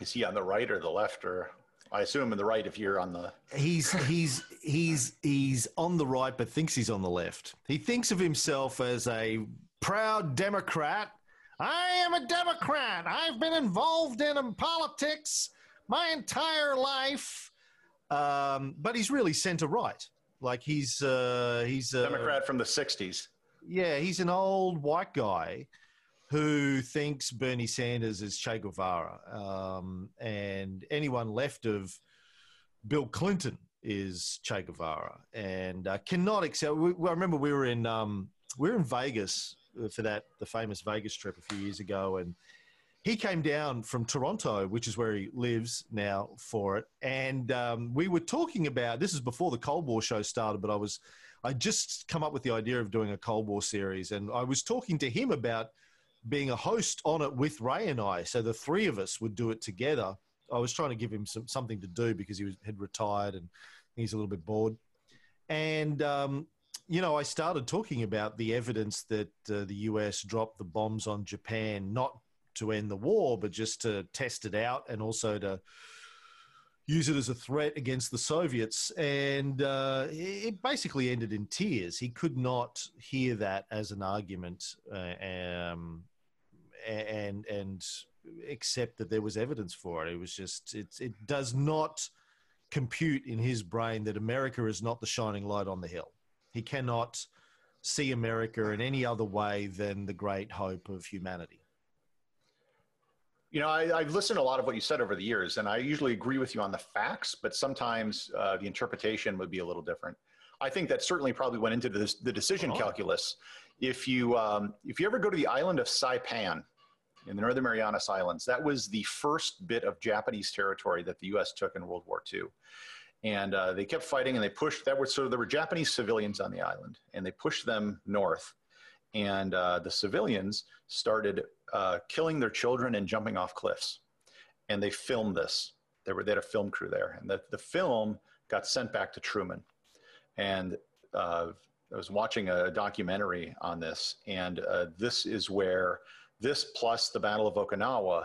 S3: Is he on the right or the left or I assume in the right if you're on the
S2: He's he's he's he's on the right, but thinks he's on the left. He thinks of himself as a proud Democrat. I am a Democrat. I've been involved in politics my entire life, um, but he's really centre right. Like he's uh, he's a
S3: Democrat from the 60s.
S2: yeah, he's an old white guy who thinks Bernie Sanders is Che Guevara, um, and anyone left of Bill Clinton is Che Guevara, and uh, cannot accept. We, I remember we were in um, we were in Vegas for that the famous Vegas trip a few years ago, and he came down from Toronto, which is where he lives now, for it. And um, we were talking about this is before the Cold War show started, but I was I just come up with the idea of doing a Cold War series, and I was talking to him about being a host on it with Ray and I, so the three of us would do it together. I was trying to give him some, something to do because he was, had retired and he's a little bit bored. And um, you know, I started talking about the evidence that uh, the US dropped the bombs on Japan, not to end the war, but just to test it out and also to use it as a threat against the Soviets. And uh, it basically ended in tears. He could not hear that as an argument uh, um, and, and accept that there was evidence for it. It was just, it, it does not compute in his brain that America is not the shining light on the hill. He cannot see America in any other way than the great hope of humanity.
S3: You know, I, have listened to a lot of what you said over the years, and I usually agree with you on the facts, but sometimes uh, the interpretation would be a little different. I think that certainly probably went into the, the decision oh. calculus. If you um, if you ever go to the island of Saipan in the Northern Marianas Islands, that was the first bit of Japanese territory that the U.S. took in World War II and uh, they kept fighting and they pushed that were so there were japanese civilians on the island and they pushed them north. And uh, the civilians started uh, killing their children and jumping off cliffs. And they filmed this. They, were, they had a film crew there. And the, the film got sent back to truman. And uh, i was watching a documentary on this. And uh, this is where this plus the battle of okinawa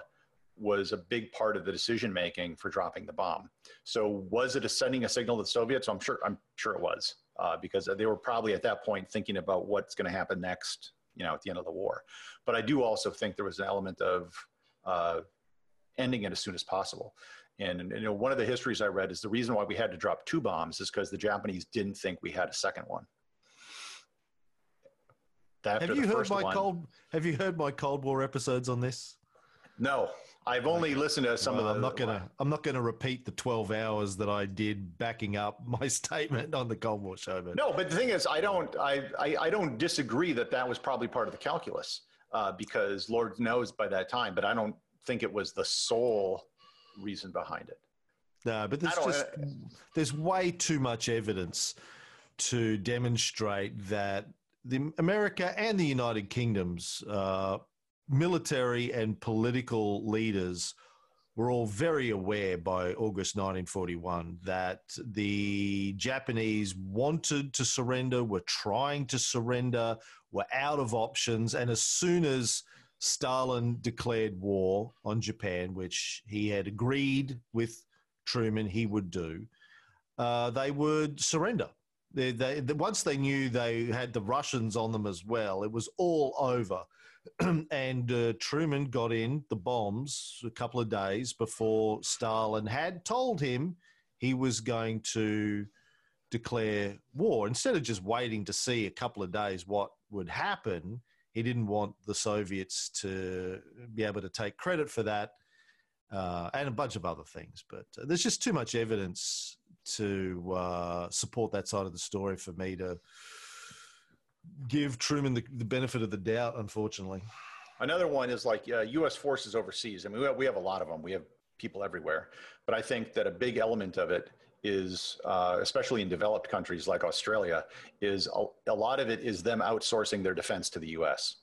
S3: was a big part of the decision making for dropping the bomb. So was it a sending a signal to the Soviets? I'm sure I'm sure it was uh, because they were probably at that point thinking about what's going to happen next, you know, at the end of the war. But I do also think there was an element of uh, ending it as soon as possible. And, and, you know, one of the histories I read is the reason why we had to drop two bombs is because the Japanese didn't think we had a second one.
S2: Have you heard my one, cold? Have you heard my Cold War episodes on this?
S3: No, I've only listened to some
S2: well,
S3: of
S2: them. I'm not gonna. I'm not gonna repeat the 12 hours that I did backing up *laughs* my statement on the Cold War show. But
S3: no, but the thing is, I don't. I I, I don't disagree that that was probably part of the calculus uh, because Lord knows by that time, but I don't think it was the sole reason behind it.
S2: No, but there's just uh, there's way too much evidence to demonstrate that the America and the United Kingdom's uh, military and political leaders were all very aware by August 1941 that the Japanese wanted to surrender, were trying to surrender, were out of options. And as soon as Stalin declared war on Japan, which he had agreed with Truman he would do, uh, they would surrender. They, they, once they knew they had the Russians on them as well, it was all over. *clears throat* and uh, Truman got in the bombs a couple of days before Stalin had told him he was going to declare war. Instead of just waiting to see a couple of days what would happen, he didn't want the Soviets to be able to take credit for that uh, and a bunch of other things. But uh, there's just too much evidence to uh, support that side of the story for me to give Truman the, the benefit of the doubt, unfortunately.
S3: Another one is like uh, U.S. forces overseas. I mean, we have, we have a lot of them. We have people everywhere. But I think that a big element of it is, uh, especially in developed countries like Australia, is a, a, lot of it is them outsourcing their defense to the U.S.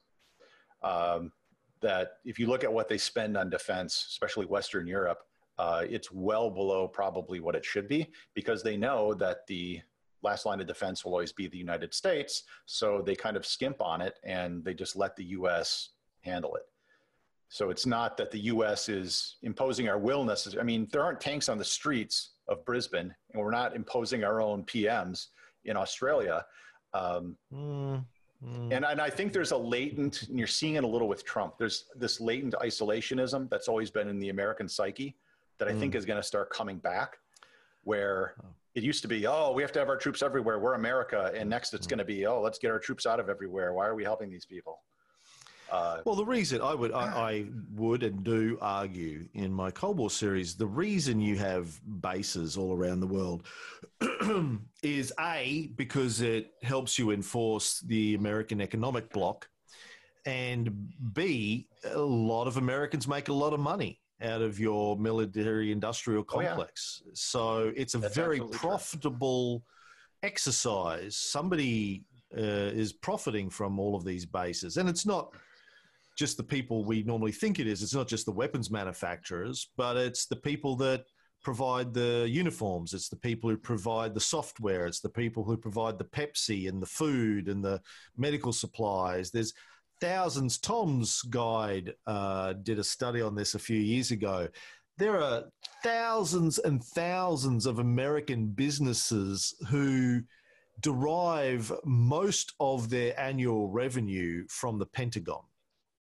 S3: Um, that if you look at what they spend on defense, especially Western Europe, uh, it's well below probably what it should be because they know that the last line of defense will always be the United States. So they kind of skimp on it and they just let the US handle it. So it's not that the US is imposing our will necessarily. I mean, there aren't tanks on the streets of Brisbane, and we're not imposing our own PMs in Australia. Um, mm, mm. And, and I think there's a latent, and you're seeing it a little with Trump, there's this latent isolationism that's always been in the American psyche that I mm. think is going to start coming back, where oh it used to be, oh, we have to have our troops everywhere. We're America. And next it's mm. going to be, oh, let's get our troops out of everywhere. Why are we helping these people?
S2: Uh, well, the reason I would, I, I, would and do argue in my Cold War series, the reason you have bases all around the world *clears throat* is A, because it helps you enforce the American economic bloc. and B, a lot of Americans make a lot of money out of your military industrial
S3: Oh, yeah.
S2: complex. So it's a
S3: That's
S2: very
S3: absolutely true.
S2: profitable exercise. Somebody uh, is profiting from all of these bases. And it's not just the people we normally think it is. It's not just the weapons manufacturers, but it's the people that provide the uniforms. It's the people who provide the software. It's the people who provide the Pepsi and the food and the medical supplies. There's thousands. Tom's Guide uh, did a study on this a few years ago. There are thousands and thousands of American businesses who derive most of their annual revenue from the Pentagon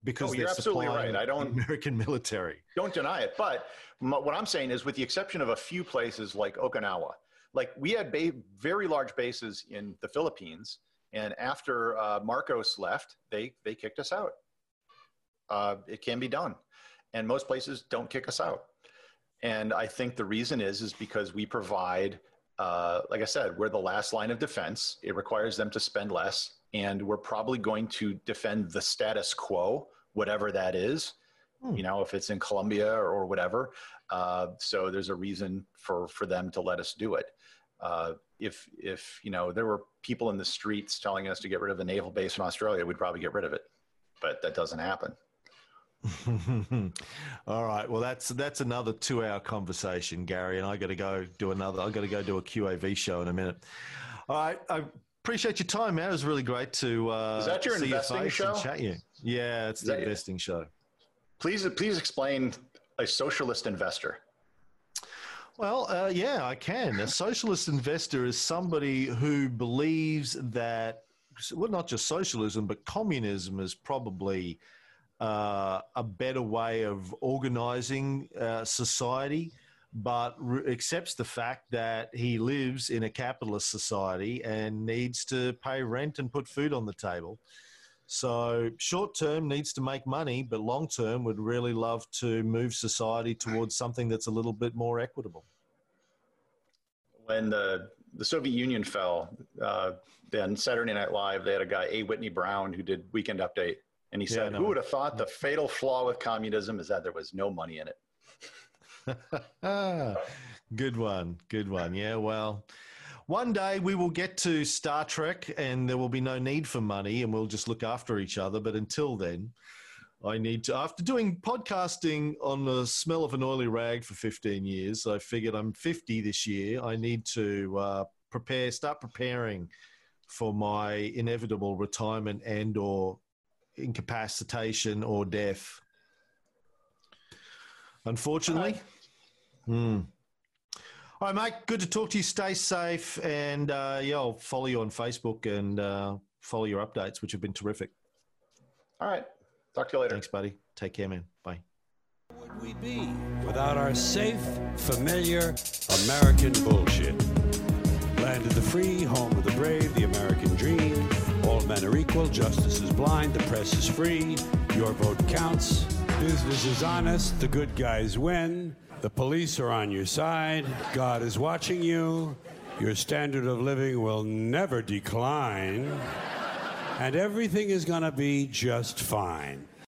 S2: because
S3: Oh,
S2: they're
S3: you're absolutely right. I don't-
S2: the American *laughs* military.
S3: Don't deny it. But m- what I'm saying is, with the exception of a few places like Okinawa, like we had ba- very large bases in the Philippines, and after uh, Marcos left, they they kicked us out. Uh, it can be done, and most places don't kick us out. And I think the reason is is because we provide, uh, like I said, we're the last line of defense. It requires them to spend less, and we're probably going to defend the status quo, whatever that is you know, if it's in Colombia or whatever. Uh, so there's a reason for for them to let us do it. Uh, if if you know there were people in the streets telling us to get rid of a naval base in Australia, we'd probably get rid of it. But that doesn't happen. *laughs*
S2: All right. Well, that's that's another two-hour conversation, Gary, and I got to go do another. I got to go do a QAV show in a minute. All right. I appreciate your time, man. It was really great to. Uh,
S3: Is that your
S2: see
S3: investing
S2: face
S3: show?
S2: Chat you. Yeah, it's
S3: Is
S2: the investing show.
S3: Please please explain a socialist investor.
S2: Well, uh, yeah, I can. A socialist investor is somebody who believes that, well, not just socialism, but communism is probably uh, a better way of organizing uh, society, but re- accepts the fact that he lives in a capitalist society and needs to pay rent and put food on the table. So, short term needs to make money, but long term would really love to move society towards something that's a little bit more equitable.
S3: When the the Soviet Union fell, uh, then Saturday Night Live they had a guy A. Whitney Brown who did Weekend Update, and he
S2: Yeah, I
S3: said, "Who would have thought the fatal flaw with communism is that there was no money in it." *laughs*
S2: good one. Good one. Yeah, well, one day we will get to Star Trek and there will be no need for money and we'll just look after each other. But until then, I need to, after doing podcasting on the smell of an oily rag for 15 years, I figured I'm 50 this year. I need to uh, prepare, start preparing for my inevitable retirement and or incapacitation or death. Unfortunately. Hmm. All right, mate. Good to talk to you. Stay safe, and uh, yeah, I'll follow you on Facebook and uh, follow your updates, which have been terrific.
S3: All right, talk to you later.
S2: Thanks, buddy. Take care, man. Bye.
S4: would we be without our safe, familiar American bullshit? Land of the free, home of the brave, the American dream. All men are equal, justice is blind, the press is free, your vote counts. Business is honest, the good guys win. The police are on your side, God is watching you. Your standard of living will never decline, and everything is gonna be just fine.